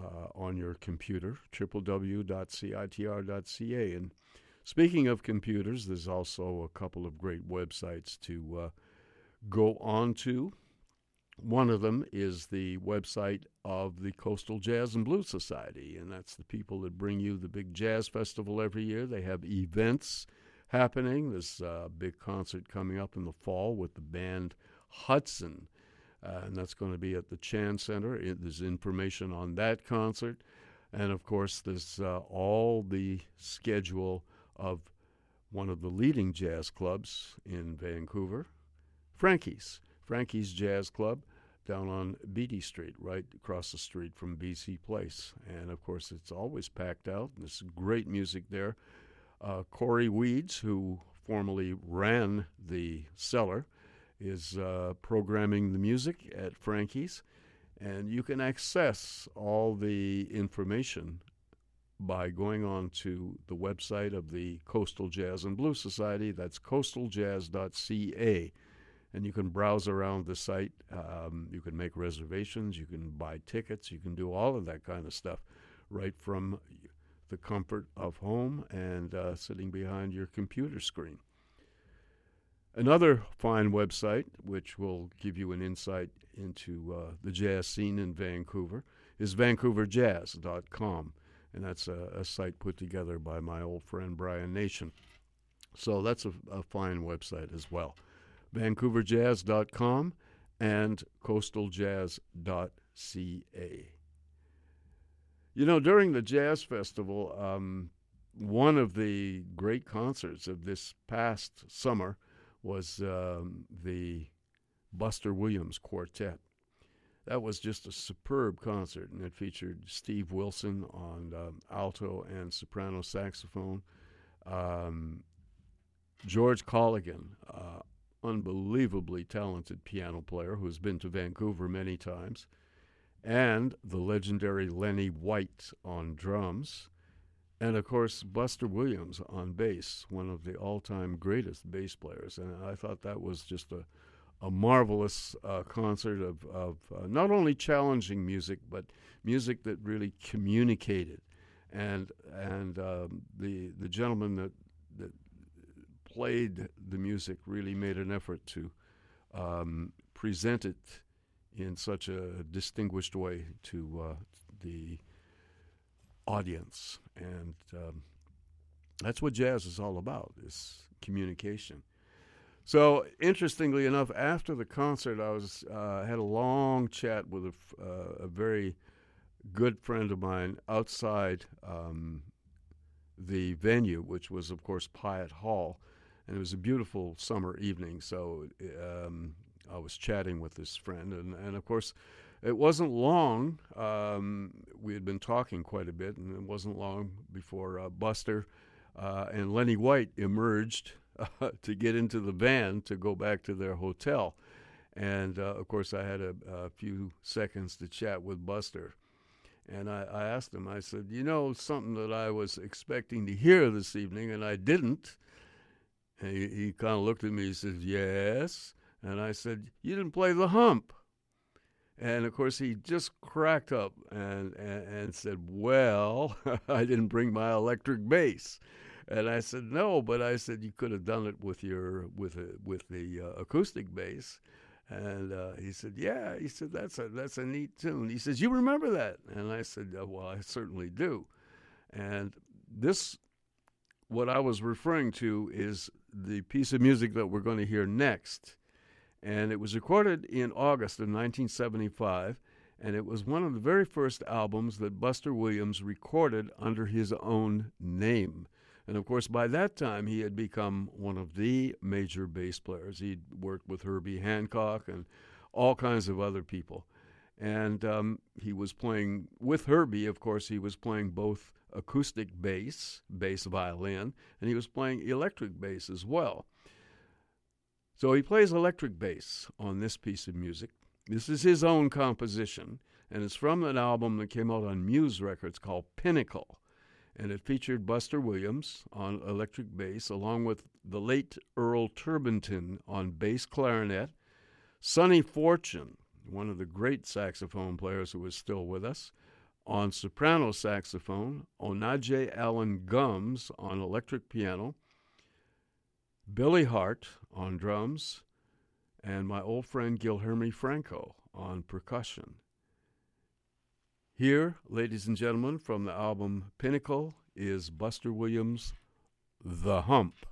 Speaker 1: uh, on your computer, www.citr.ca. And speaking of computers, there's also a couple of great websites to uh, go on to. One of them is the website of the Coastal Jazz and Blues Society, and that's the people that bring you the big jazz festival every year. They have events happening. There's a big concert coming up in the fall with the band Hudson, uh, and that's going to be at the Chan Center. It, there's information on that concert. And of course, there's uh, all the schedule of one of the leading jazz clubs in Vancouver, Frankie's. Frankie's Jazz Club down on Beatty Street, right across the street from BC Place. And of course, it's always packed out. and There's great music there. Uh, Cory Weeds, who formerly ran the cellar, is uh, programming the music at Frankie's. And you can access all the information by going on to the website of the Coastal Jazz and Blues Society. That's coastaljazz.ca. And you can browse around the site. Um, you can make reservations. You can buy tickets. You can do all of that kind of stuff right from the comfort of home and uh, sitting behind your computer screen. Another fine website, which will give you an insight into uh, the jazz scene in Vancouver, is vancouverjazz.com. And that's a, a, site put together by my old friend Brian Nation. So that's a, a fine website as well. vancouverjazz.com and coastaljazz.ca. You know, during the Jazz Festival, um, one of the great concerts of this past summer was um, the Buster Williams Quartet. That was just a superb concert, and it featured Steve Wilson on um, alto and soprano saxophone, um, George Colligan, uh, unbelievably talented piano player who's been to Vancouver many times, and the legendary Lenny White on drums, and of course Buster Williams on bass, one of the all-time greatest bass players. And I thought that was just a, a marvelous uh, concert of, of uh, not only challenging music, but music that really communicated. And and um, the the gentleman that played the music really made an effort to um, present it in such a distinguished way to uh, the audience. And um, that's what jazz is all about, is communication. So interestingly enough, after the concert, I was uh, had a long chat with a, uh, a, very good friend of mine outside um, the venue, which was of course Pyatt Hall, and it was a beautiful summer evening. So um, I was chatting with this friend, and, and of course, it wasn't long. Um, we had been talking quite a bit, and it wasn't long before uh, Buster uh, and Lenny White emerged uh, to get into the van to go back to their hotel. And uh, of course, I had a, a, few seconds to chat with Buster. And I, I, asked him, I said, You know, something that I was expecting to hear this evening, and I didn't. And he, he kind of looked at me, he says, Yes. And I said, You didn't play the hump. And of course, he just cracked up and, and, and said, Well, I didn't bring my electric bass. And I said, No, but I said, You could have done it with, your, with, a, with the uh, acoustic bass. And uh, he said, "Yeah." He said, "That's a that's a neat tune." He says, "You remember that?" And I said, oh, "Well, I certainly do." And this, what I was referring to, is the piece of music that we're going to hear next and it was recorded in August of 1975, and it was one of the very first albums that Buster Williams recorded under his own name. And of course, by that time, he had become one of the major bass players. He'd worked with Herbie Hancock and all kinds of other people. And um, he was playing with Herbie, of course, he was playing both acoustic bass, bass violin, and he was playing electric bass as well. So he plays electric bass on this piece of music. This is his own composition, and it's from an album that came out on Muse Records called Pinnacle. And it featured Buster Williams on electric bass, along with the late Earl Turbinton on bass clarinet, Sonny Fortune, one of the great saxophone players who is still with us, on soprano saxophone, Onaje Allan Gumbs on electric piano, Billy Hart on drums, and my old friend Guilherme Franco on percussion. Here, ladies and gentlemen, from the album Pinnacle is Buster Williams' The Hump.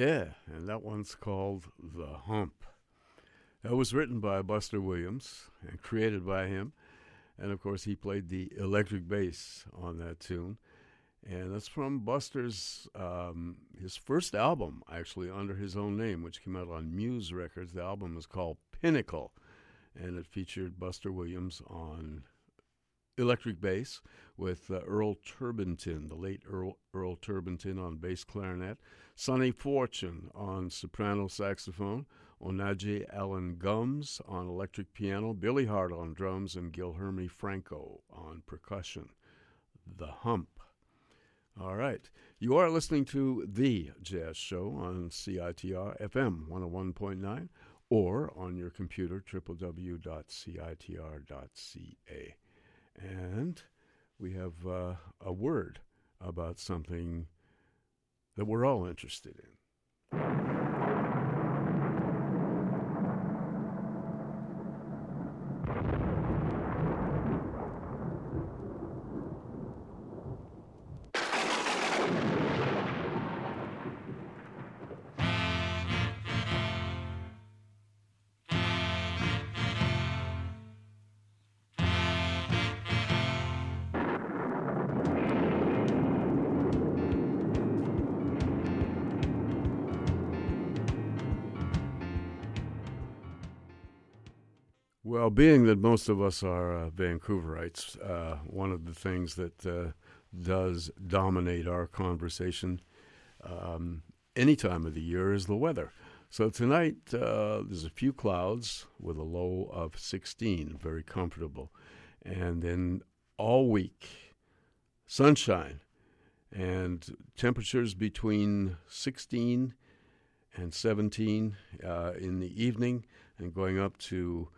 Speaker 1: Yeah, and that one's called The Hump. That was written by Buster Williams and created by him. And of course, he played the electric bass on that tune. And that's from Buster's um, his first album, actually under his own name, which came out on Muse Records. The album is called Pinnacle, and it featured Buster Williams on electric bass with uh, Earl Turbinton, the late Earl, Earl Turbinton on bass clarinet, Sonny Fortune on soprano saxophone, Onaje Allan Gumbs on electric piano, Billy Hart on drums, and Guilherme Franco on percussion. The Hump. All right. You are listening to The Jazz Show on CITR FM 101.9 or on your computer, www.citr.ca. And we have uh, a word about something that we're all interested in. Being that most of us are uh, Vancouverites, uh, one of the things that uh, does dominate our conversation um, any time of the year is the weather. So tonight uh, there's a few clouds with a low of 16, very comfortable. And then all week, sunshine and temperatures between 16 and 17 uh, in the evening and going up to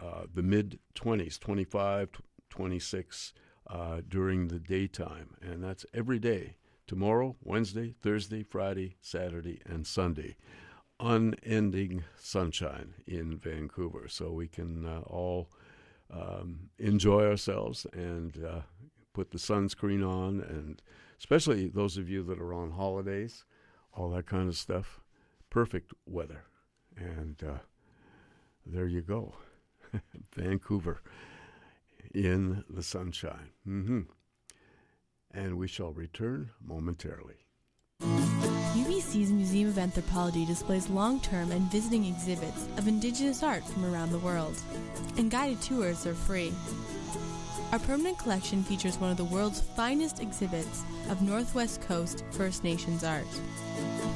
Speaker 1: uh, the mid 20s, 25, 26 uh, during the daytime. And that's every day tomorrow, Wednesday, Thursday, Friday, Saturday, and Sunday. Unending sunshine in Vancouver. So we can uh, all um, enjoy ourselves and uh, put the sunscreen on, and especially those of you that are on holidays, all that kind of stuff. Perfect weather. And uh, there you go. Vancouver in the sunshine. Mm-hmm. And we shall return momentarily.
Speaker 8: UBC's Museum of Anthropology displays long term and visiting exhibits of Indigenous art from around the world, and guided tours are free. Our permanent collection features one of the world's finest exhibits of Northwest Coast First Nations art.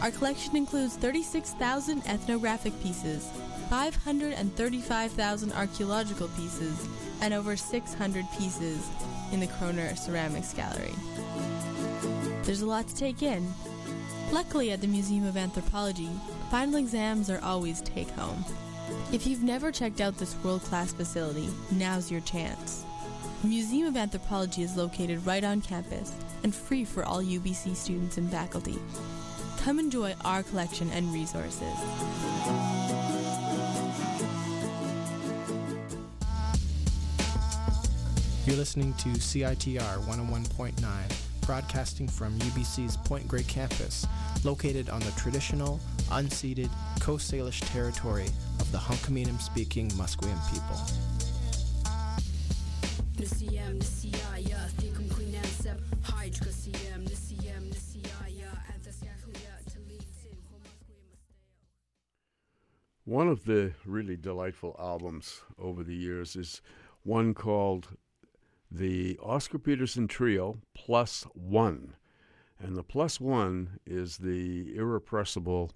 Speaker 8: Our collection includes 36,000 ethnographic pieces, 535,000 archaeological pieces, and over 600 pieces in the Koerner Ceramics Gallery. There's a lot to take in. Luckily, at the Museum of Anthropology, final exams are always take home. If you've never checked out this world class facility, now's your chance. The Museum of Anthropology is located right on campus and free for all UBC students and faculty. Come enjoy our collection and resources.
Speaker 6: You're listening to CITR 101.9, broadcasting from UBC's Point Grey campus, located on the traditional, unceded Coast Salish territory of the Hunkaminam speaking Musqueam people.
Speaker 1: One of the really delightful albums over the years is one called the Oscar Peterson Trio Plus One. And the Plus One is the irrepressible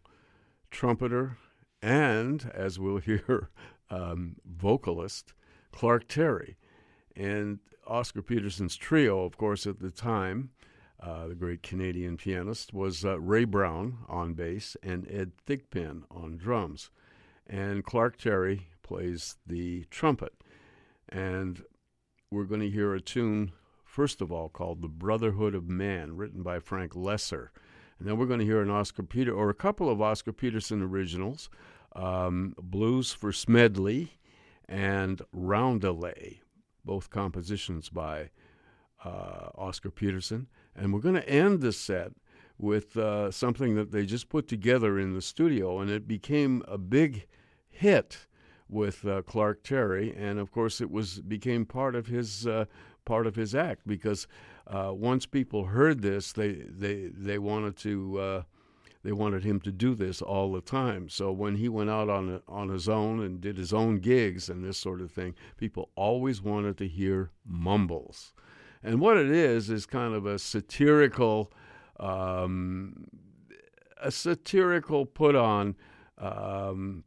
Speaker 1: trumpeter and, as we'll hear, um, vocalist Clark Terry. And Oscar Peterson's trio, of course, at the time, uh, the great Canadian pianist, was uh, Ray Brown on bass and Ed Thigpen on drums. And Clark Terry plays the trumpet. And we're going to hear a tune, first of all, called The Brotherhood of Man, written by Frank Loesser. And then we're going to hear an Oscar Peter, or a couple of Oscar Peterson originals, um, Blues for Smedley and Roundalay, both compositions by uh, Oscar Peterson. And we're going to end the set with uh, something that they just put together in the studio, and it became a big hit with uh, Clark Terry, and of course it was became part of his uh, part of his act because uh, once people heard this, they they they wanted to uh, they wanted him to do this all the time. So when he went out on on his own and did his own gigs and this sort of thing, people always wanted to hear mumbles. And what it is is kind of a satirical, um, a satirical put on um,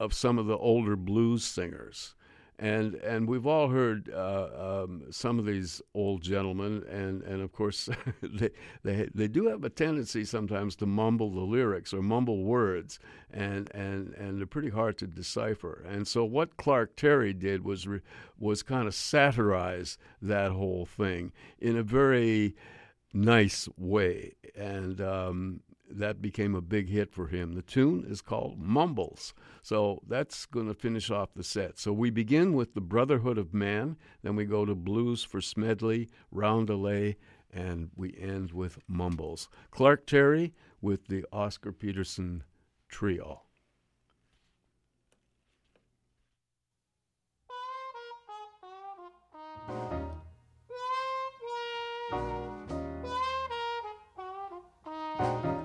Speaker 1: of some of the older blues singers and and we've all heard uh, um, some of these old gentlemen, and and of course they, they they do have a tendency sometimes to mumble the lyrics or mumble words, and and and they're pretty hard to decipher. And so what Clark Terry did was re, was kind of satirize that whole thing in a very nice way, and um, that became a big hit for him. The tune is called Mumbles. So that's going to finish off the set. So we begin with The Brotherhood of Man, then we go to Blues for Smedley, Roundalay, and we end with Mumbles. Clark Terry with the Oscar Peterson Trio. Thank you.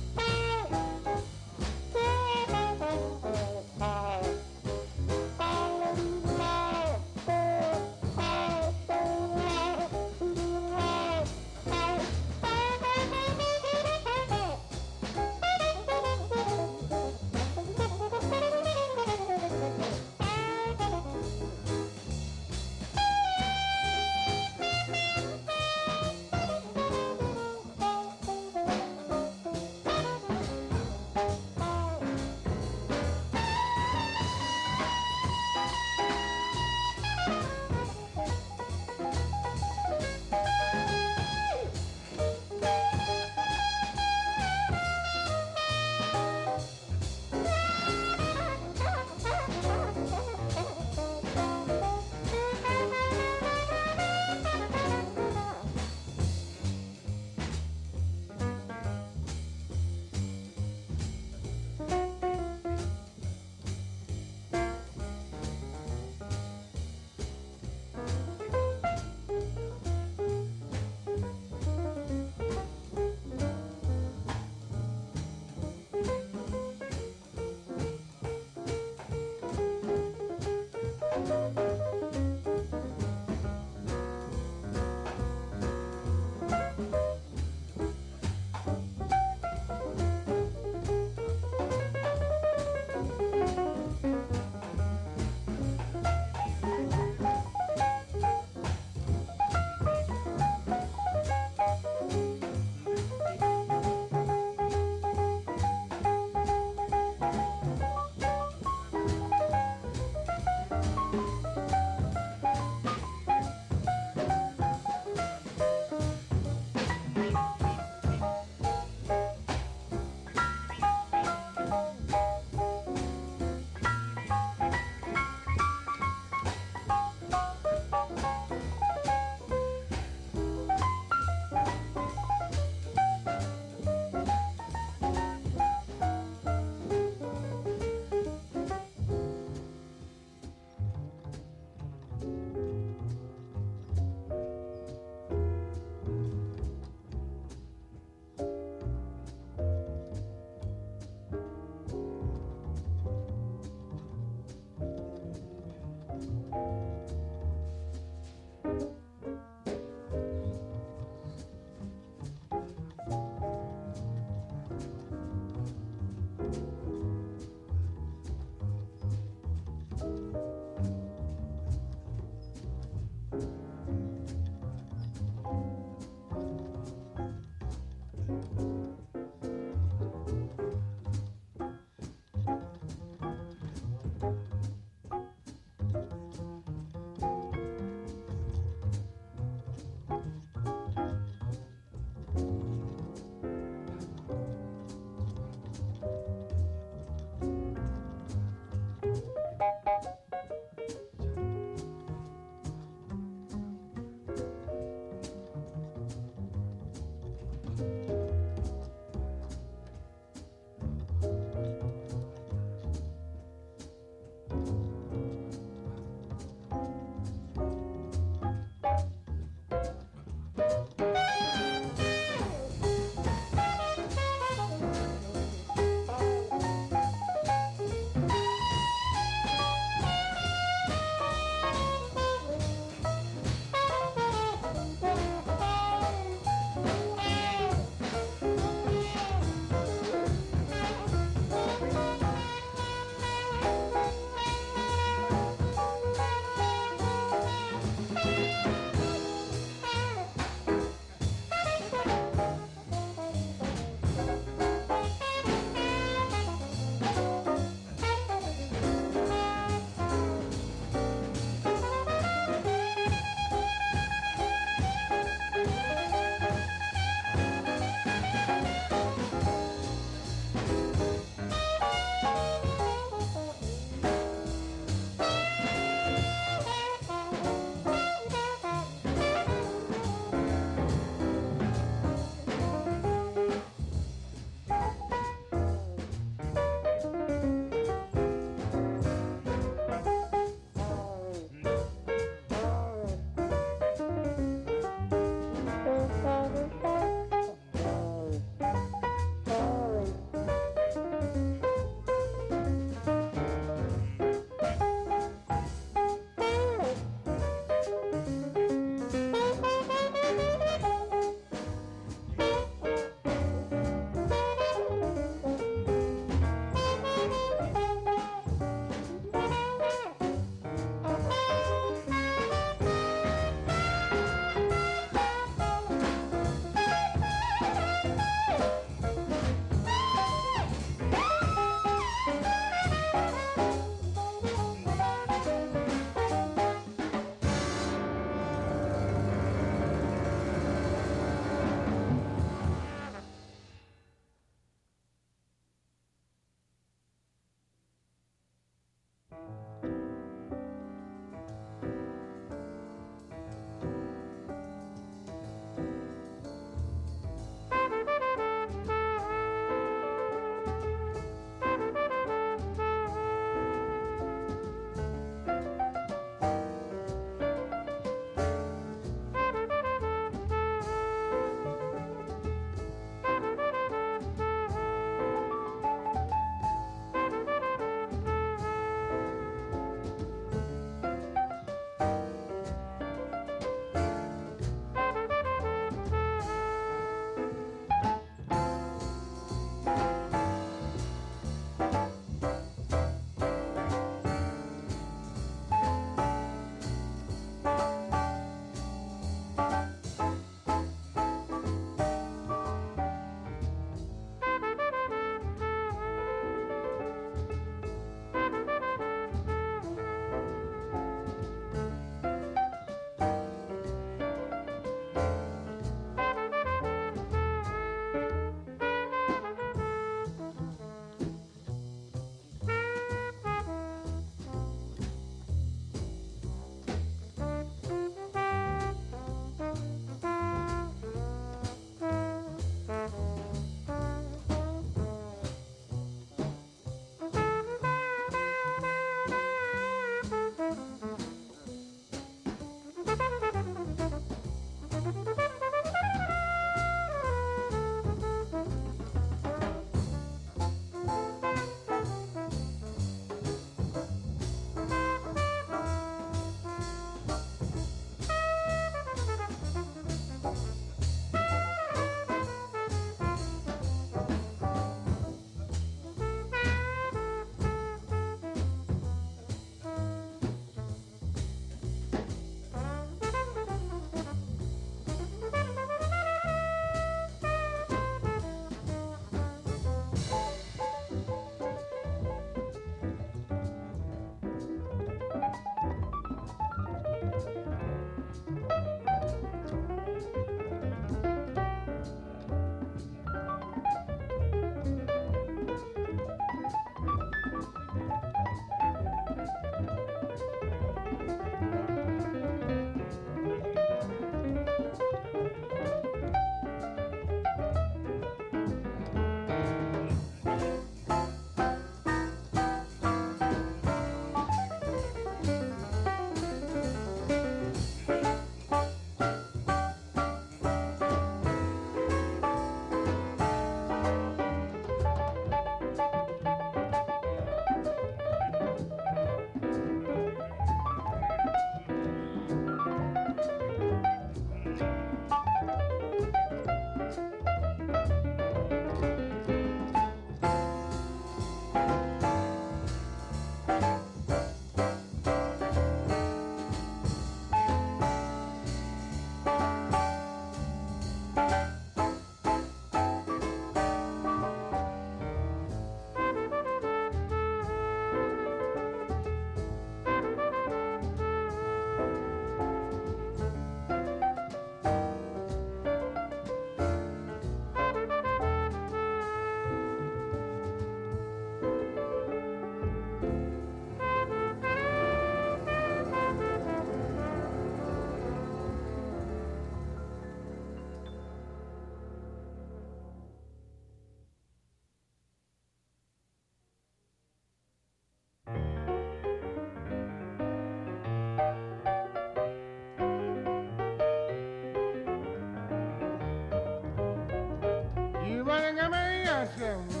Speaker 1: coração.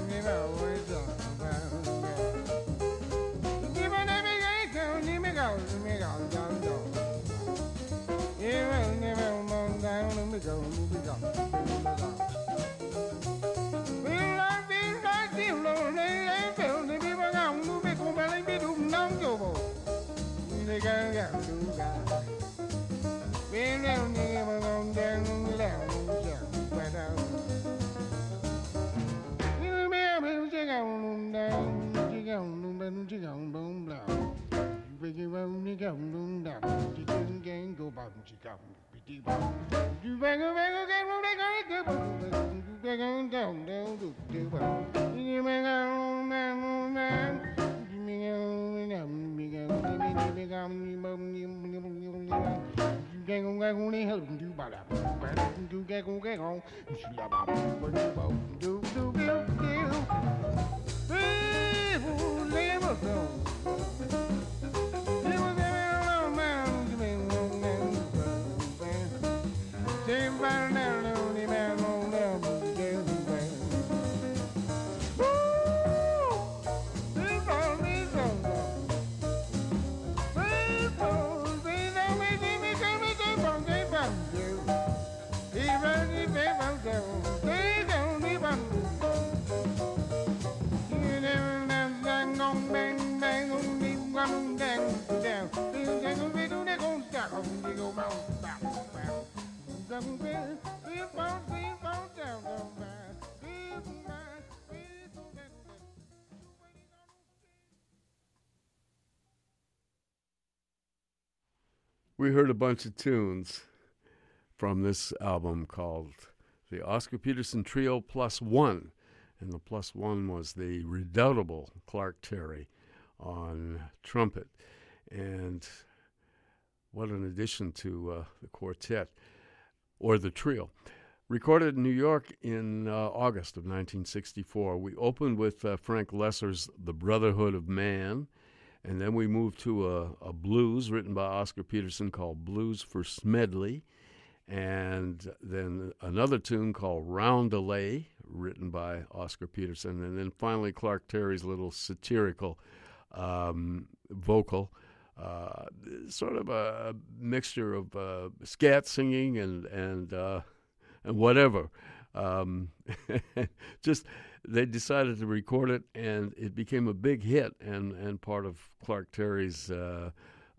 Speaker 1: Ooh, label song. We heard a bunch of tunes from this album called the Oscar Peterson Trio Plus One. And the plus one was the redoubtable Clark Terry on trumpet. And what an addition to uh, the quartet or the trio. Recorded in New York in uh, August of 1964. We opened with uh, Frank Loesser's The Brotherhood of Man. And then we moved to a, a, blues written by Oscar Peterson called Blues for Smedley. And then another tune called Roundalay, written by Oscar Peterson. And then finally, Clark Terry's little satirical um, vocal. Uh, sort of a mixture of uh, scat singing and and uh, and whatever. Um, just they decided to record it, and it became a big hit and, and part of Clark Terry's uh,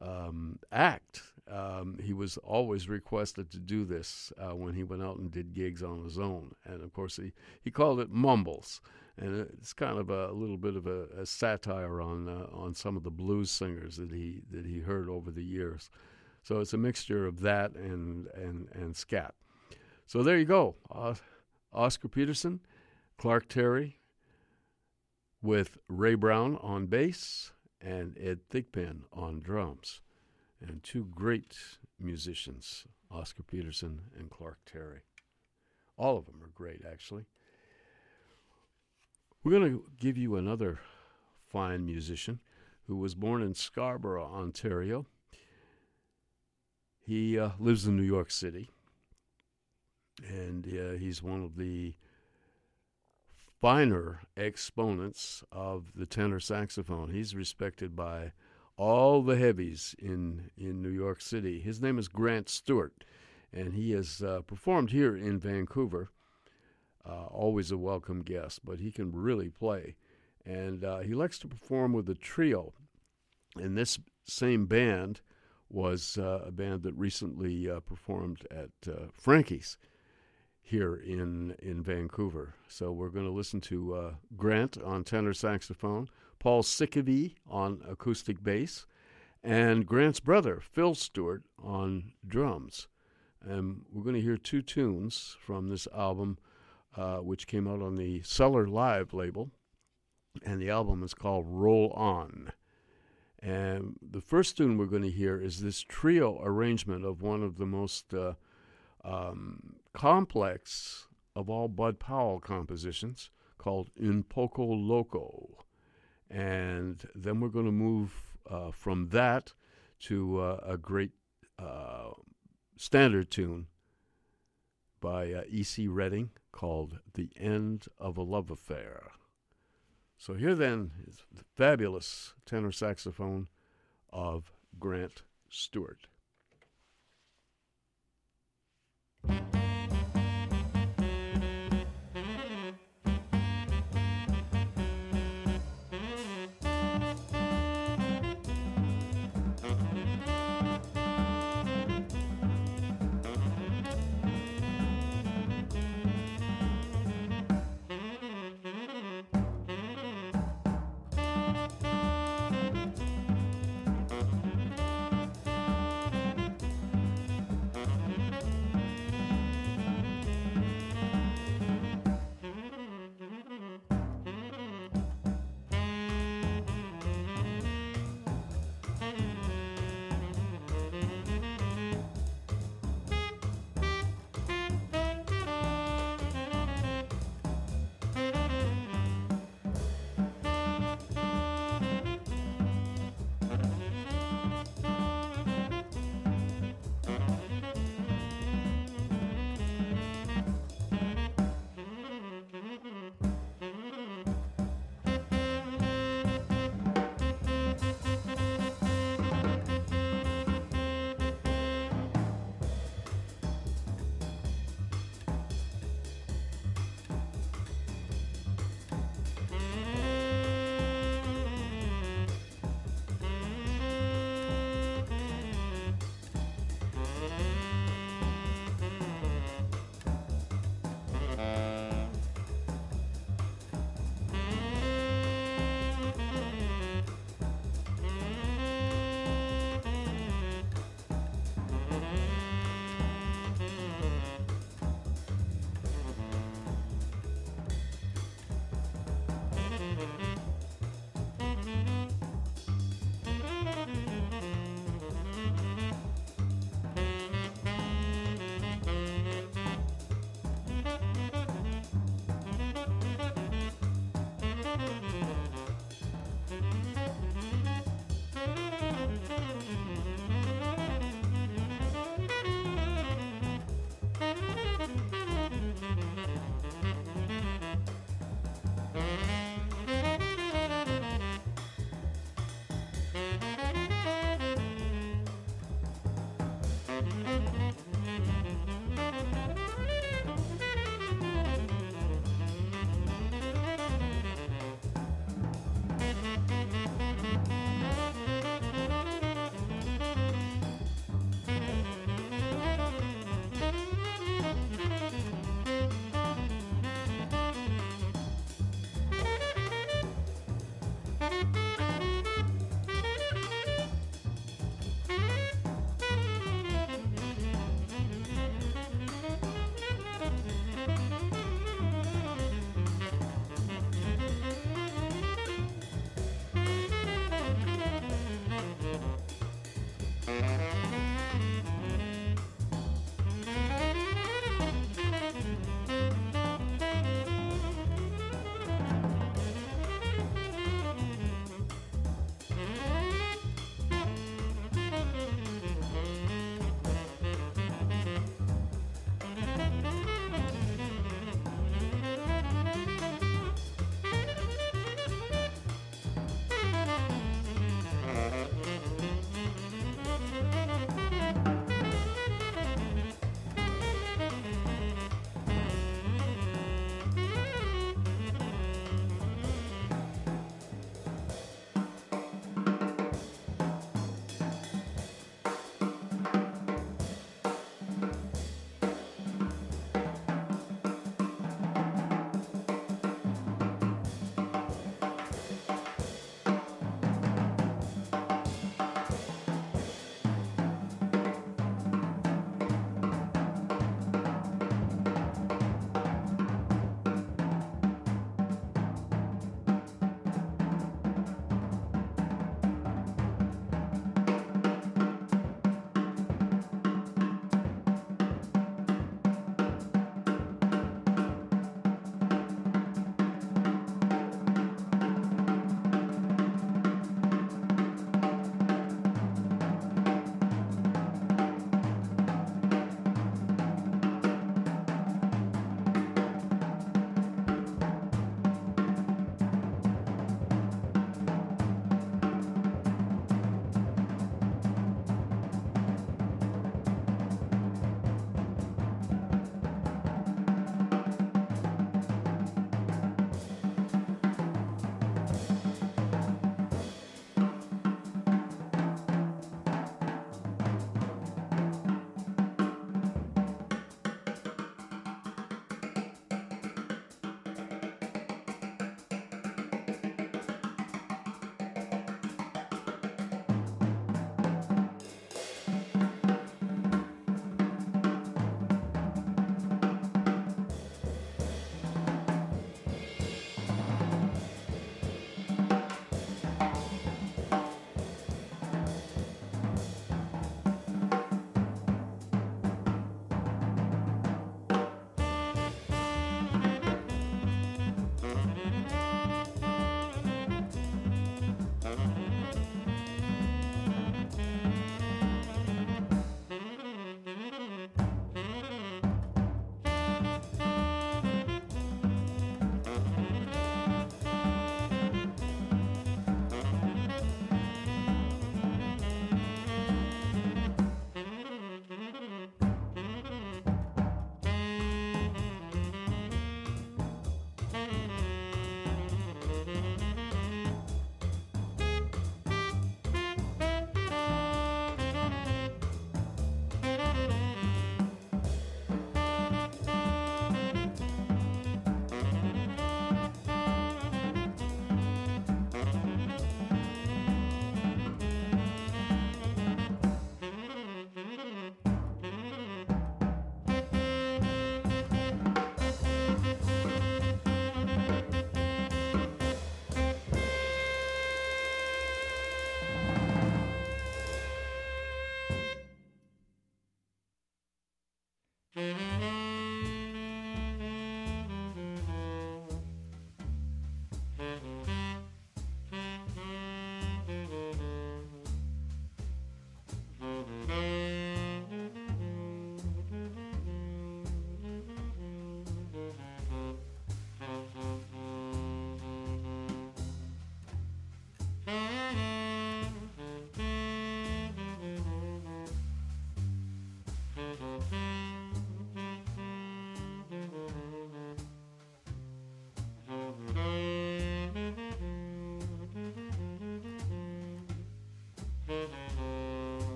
Speaker 1: um, act. Um, he was always requested to do this uh, when he went out and did gigs on his own, and of course he, he called it mumbles, and it's kind of a, little bit of a, a satire on uh, on some of the blues singers that he that he heard over the years. So it's a mixture of that and and and scat. So there you go, uh, Oscar Peterson Clark Terry with Ray Brown on bass and Ed Thigpen on drums. And two great musicians, Oscar Peterson and Clark Terry. All of them are great, actually. We're going to give you another fine musician who was born in Scarborough, Ontario. He uh, lives in New York City, and uh, he's one of the finer exponents of the tenor saxophone. He's respected by all the heavies in, in New York City. His name is Grant Stewart, and he has uh, performed here in Vancouver. Uh, always a welcome guest, but he can really play. And uh, he likes to perform with a trio. And this same band was uh, a band that recently uh, performed at Frankie's here in in Vancouver. So we're going to listen to uh, Grant on tenor saxophone, Paul Sikivie on acoustic bass, and Grant's brother Phil Stewart on drums. And we're going to hear two tunes from this album, uh, which came out on the Cellar Live label, and the album is called Roll On. And the first tune we're going to hear is this trio arrangement of one of the most uh, um, complex of all Bud Powell compositions called Un Poco Loco. And then we're going to move uh, from that to uh, a great uh, standard tune by uh, E.C. Redding called The End of a Love Affair. So here then is the fabulous tenor saxophone of Grant Stewart.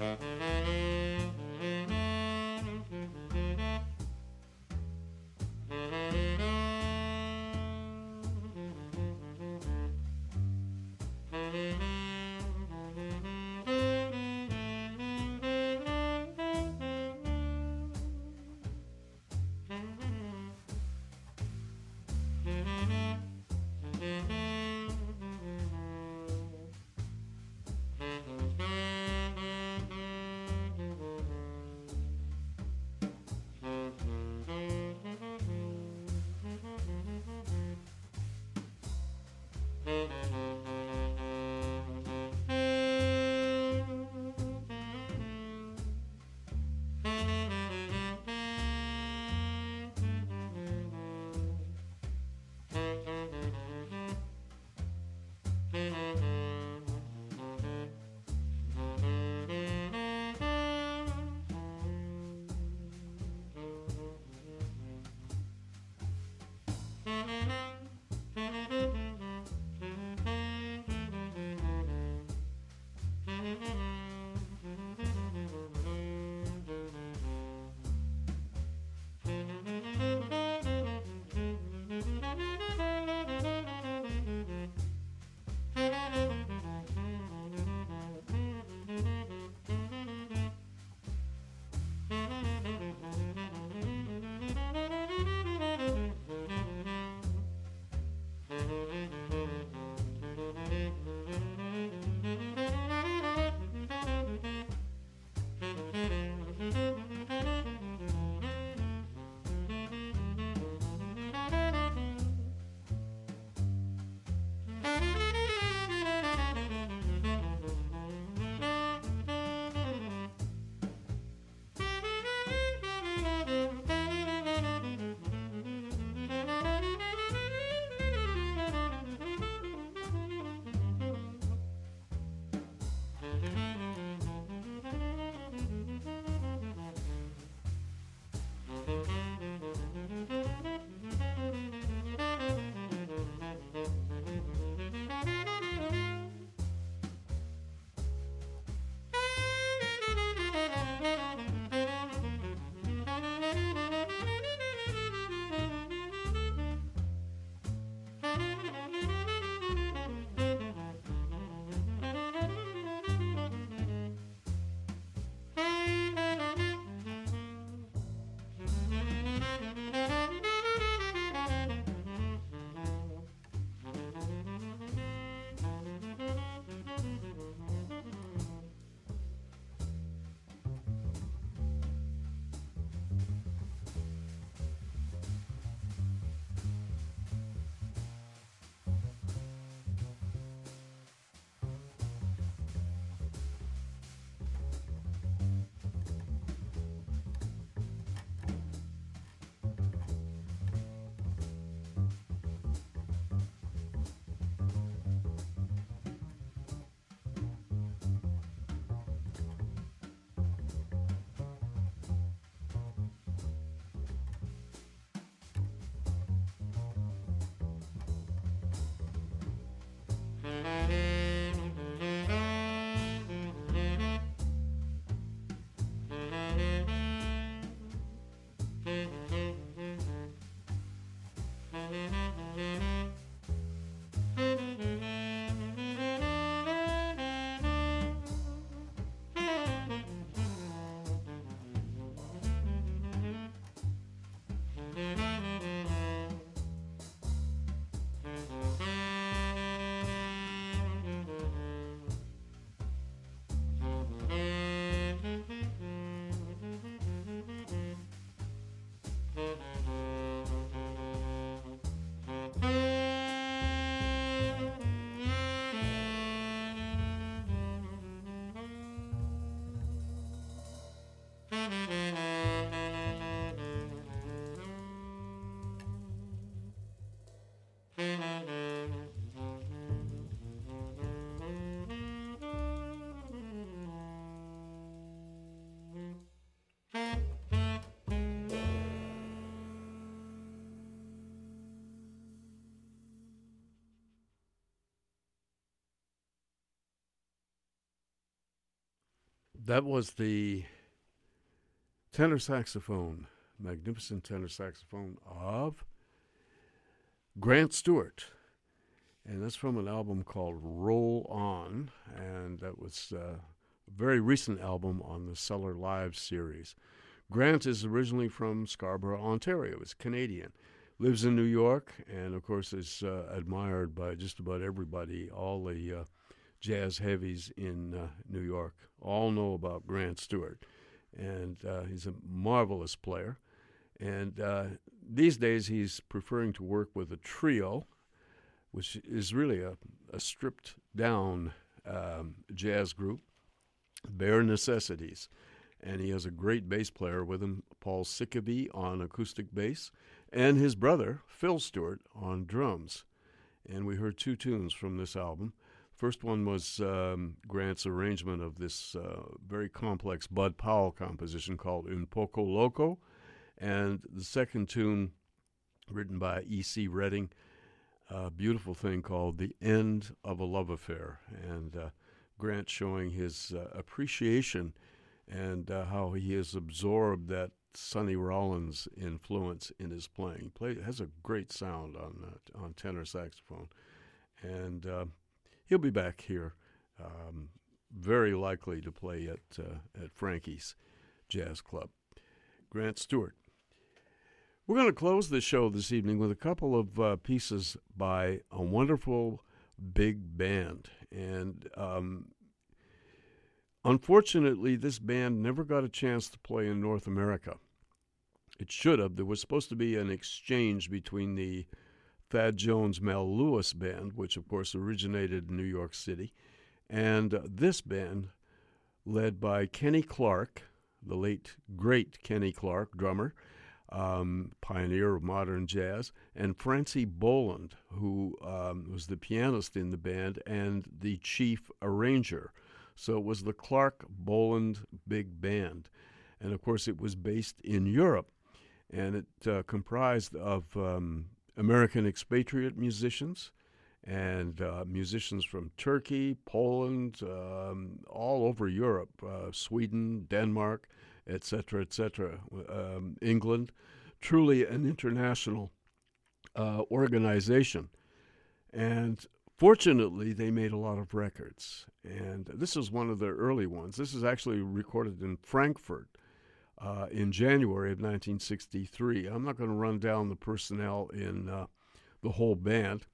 Speaker 1: Mm-hmm. Mm-hmm. Mm-hmm. That was the tenor saxophone, magnificent tenor saxophone of Grant Stewart. And that's from an album called Roll On. And that was uh, a very recent album on the Cellar Live series. Grant is originally from Scarborough, Ontario. He's Canadian. Lives in New York, and of course is uh, admired by just about everybody. All the uh, jazz heavies in uh, New York all know about Grant Stewart, and uh, he's a marvelous player. And uh, these days, he's preferring to work with a trio, which is really a, a stripped down um, jazz group, Bare Necessities and he has a great bass player with him, Paul Sikivie on acoustic bass, and his brother, Phil Stewart, on drums. And we heard two tunes from this album. First one was um, Grant's arrangement of this uh, very complex Bud Powell composition called Un Poco Loco, and the second tune, written by E.C. Redding, a beautiful thing called The End of a Love Affair. And uh, Grant showing his uh, appreciation and uh, how he has absorbed that Sonny Rollins influence in his playing. Play, has a great sound on uh, on tenor saxophone, and uh, he'll be back here, um, very likely to play at uh, at Frankie's Jazz Club. Grant Stewart. We're going to close the show this evening with a couple of uh, pieces by a wonderful big band, and um, Unfortunately, this band never got a chance to play in North America. It should have. There was supposed to be an exchange between the Thad Jones Mel Lewis band, which of course originated in New York City, and uh, this band, led by Kenny Clarke, the late great Kenny Clarke, drummer, um, pioneer of modern jazz, and Francy Boland, who um, was the pianist in the band and the chief arranger. So it was the Clarke Boland Big Band. And of course, it was based in Europe. And it uh, comprised of um, American expatriate musicians and uh, musicians from Turkey, Poland, um, all over Europe, uh, Sweden, Denmark, etc., etc., um, England. Truly an international uh, organization. And Fortunately, they made a lot of records, and this is one of their early ones. This is actually recorded in Frankfurt uh, in January of 1963. I'm not going to run down the personnel in uh, the whole band,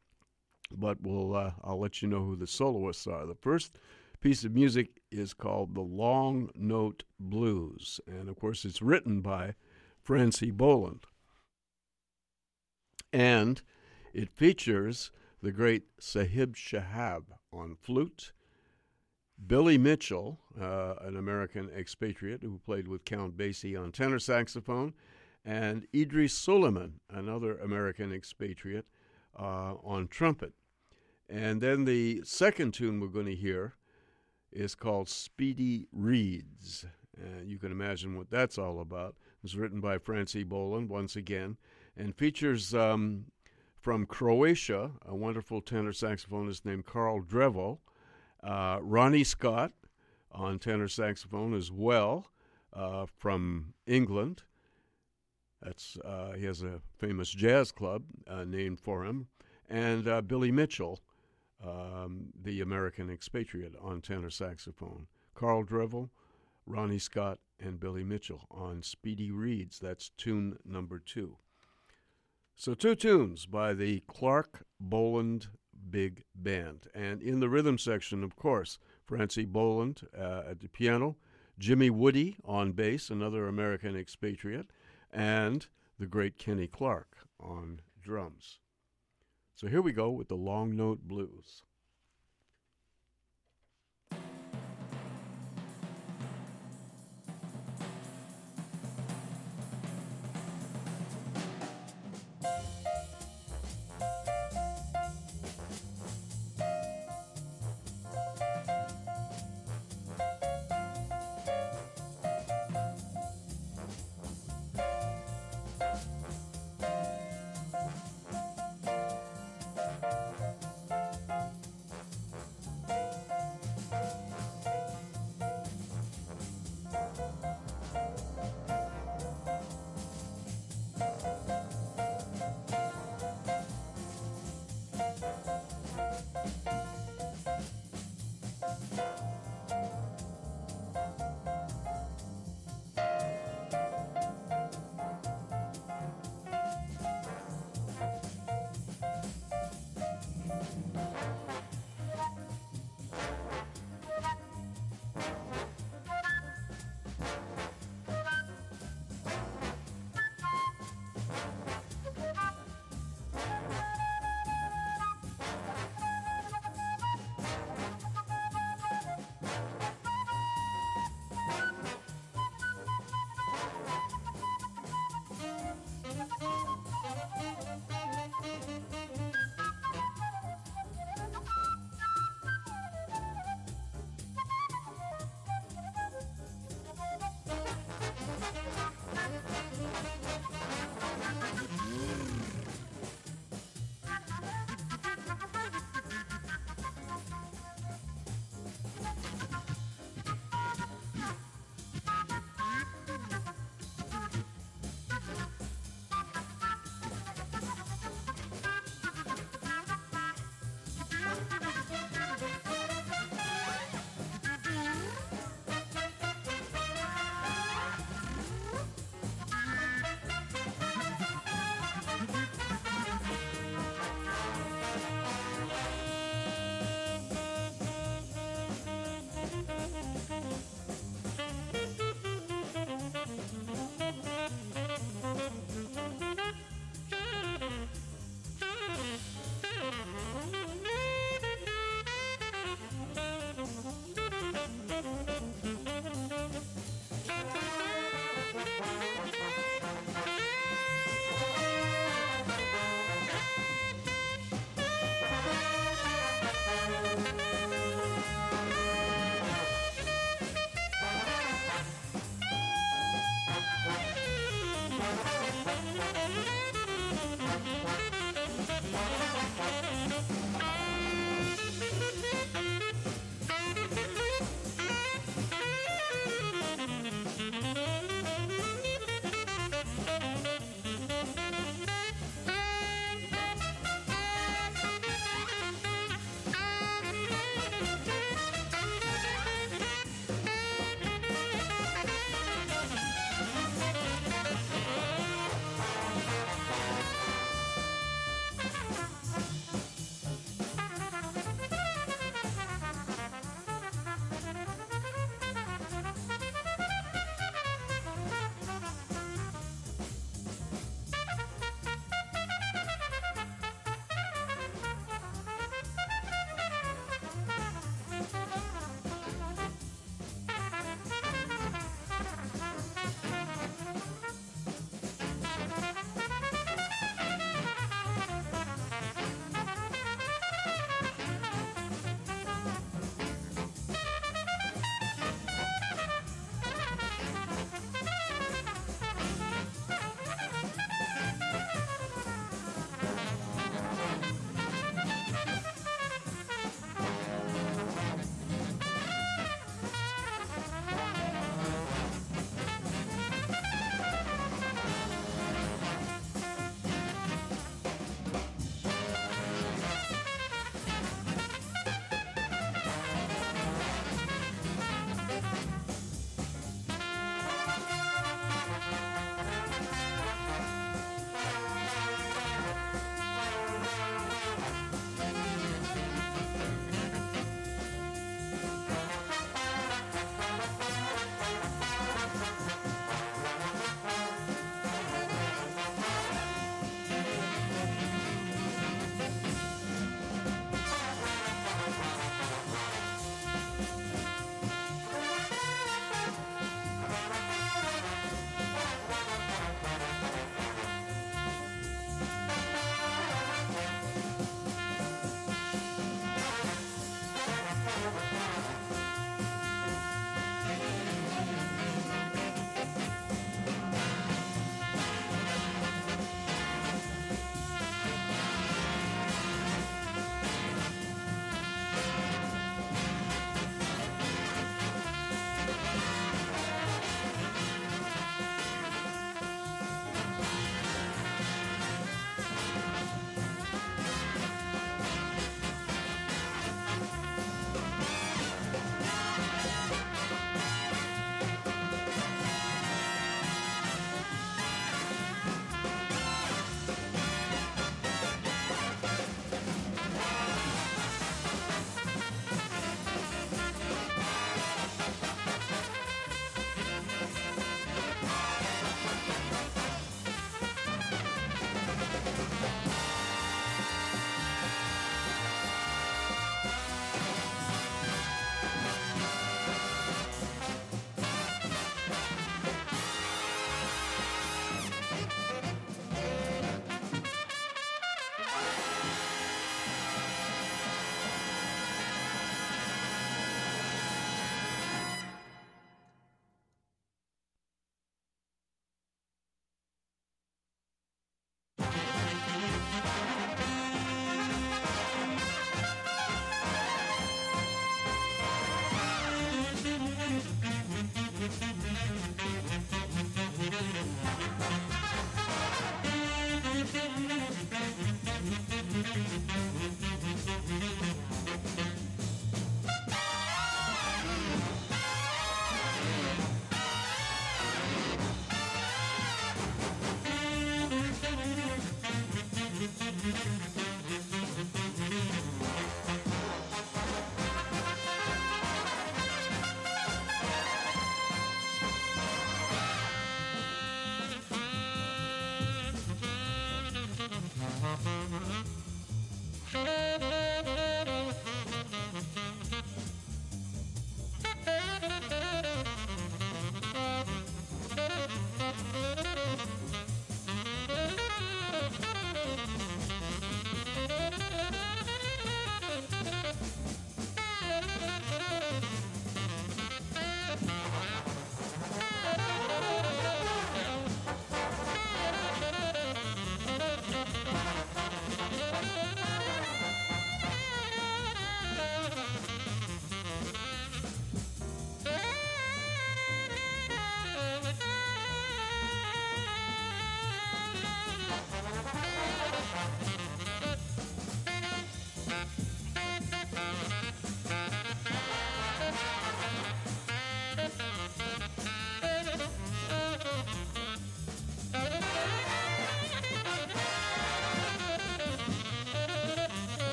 Speaker 1: but we'll uh, I'll let you know who the soloists are. The first piece of music is called "The Long Note Blues," and of course, it's written by Francy Boland, and it features the great Sahib Shihab on flute, Billy Mitchell, uh, an American expatriate who played with Count Basie on tenor saxophone, and Idrees Sulieman, another American expatriate, uh, on trumpet. And then the second tune we're going to hear is called Speedy Reeds. And you can imagine what that's all about. It's written by Francy Boland once again and features um, from Croatia, a wonderful tenor saxophonist named Carl Drewo, uh, Ronnie Scott on tenor saxophone as well uh, from England. That's uh, he has a famous jazz club uh, named for him, and uh, Billy Mitchell, um, the American expatriate on tenor saxophone. Carl Drewo, Ronnie Scott, and Billy Mitchell on Speedy Reeds. That's tune number two. So, two tunes by the Clarke Boland Big Band. And in the rhythm section, of course, Francy Boland uh, at the piano, Jimmy Woode on bass, another American expatriate, and the great Kenny Clarke on drums. So here we go with the Long Note Blues.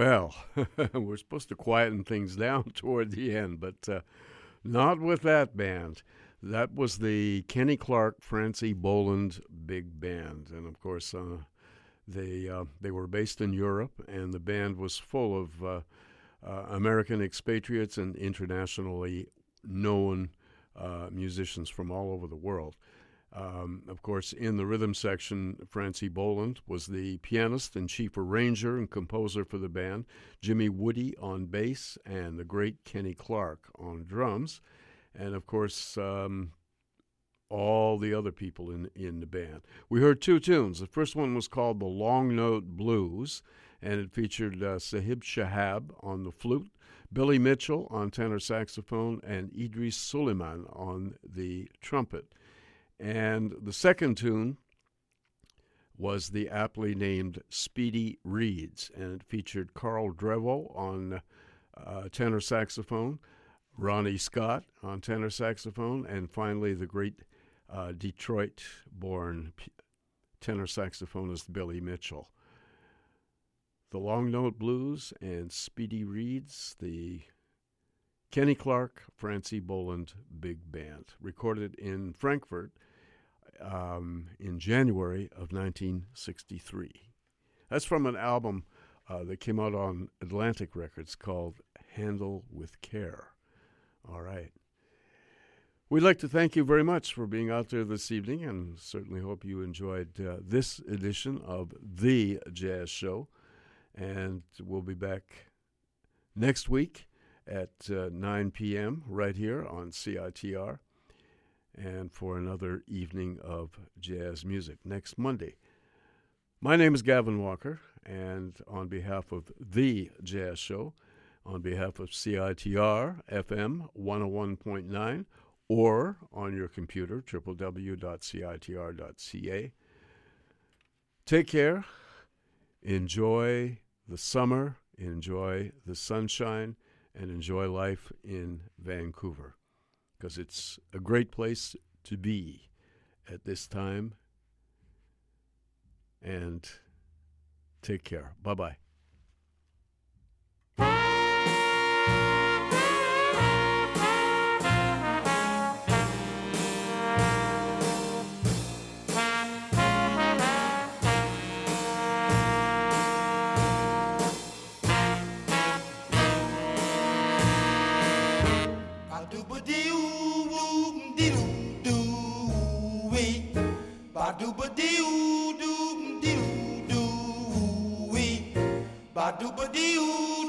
Speaker 1: Well, we're supposed to quieten things down toward the end, but uh, not with that band. That was the Kenny Clarke Francy Boland Big Band, and of course, uh, they uh, they were based in Europe, and the band was full of uh, uh, American expatriates and internationally known uh, musicians from all over the world. Um, of course, in the rhythm section, Francy Boland was the pianist and chief arranger and composer for the band, Jimmy Woode on bass, and the great Kenny Clarke on drums. And of course, um, all the other people in, in the band. We heard two tunes. The first one was called The Long Note Blues, and it featured uh, Sahib Shihab on the flute, Billy Mitchell on tenor saxophone, and Idrees Sulieman on the trumpet. And the second tune was the aptly named Speedy Reeds, and it featured Carl Drewo on uh, tenor saxophone, Ronnie Scott on tenor saxophone, and finally the great uh, Detroit born tenor saxophonist Billy Mitchell. The Long Note Blues and Speedy Reeds, the Kenny Clarke, Francy Boland Big Band, recorded in Frankfurt um, in January of 1963. That's from an album uh, that came out on Atlantic Records called Handle with Care. All right. We'd like to thank you very much for being out there this evening and certainly hope you enjoyed uh, this edition of The Jazz Show. And we'll be back next week at uh, 9 p.m. right here on CITR and for another evening of jazz music next Monday. My name is Gavin Walker, and on behalf of The Jazz Show, on behalf of CITR FM 101.9, or on your computer, www.citr.ca. Take care. Enjoy the summer, enjoy the sunshine, and enjoy life in Vancouver because it's a great place to be at this time. And take care. Bye bye.
Speaker 9: Dooba doo doo doo doo wee ba dooba doo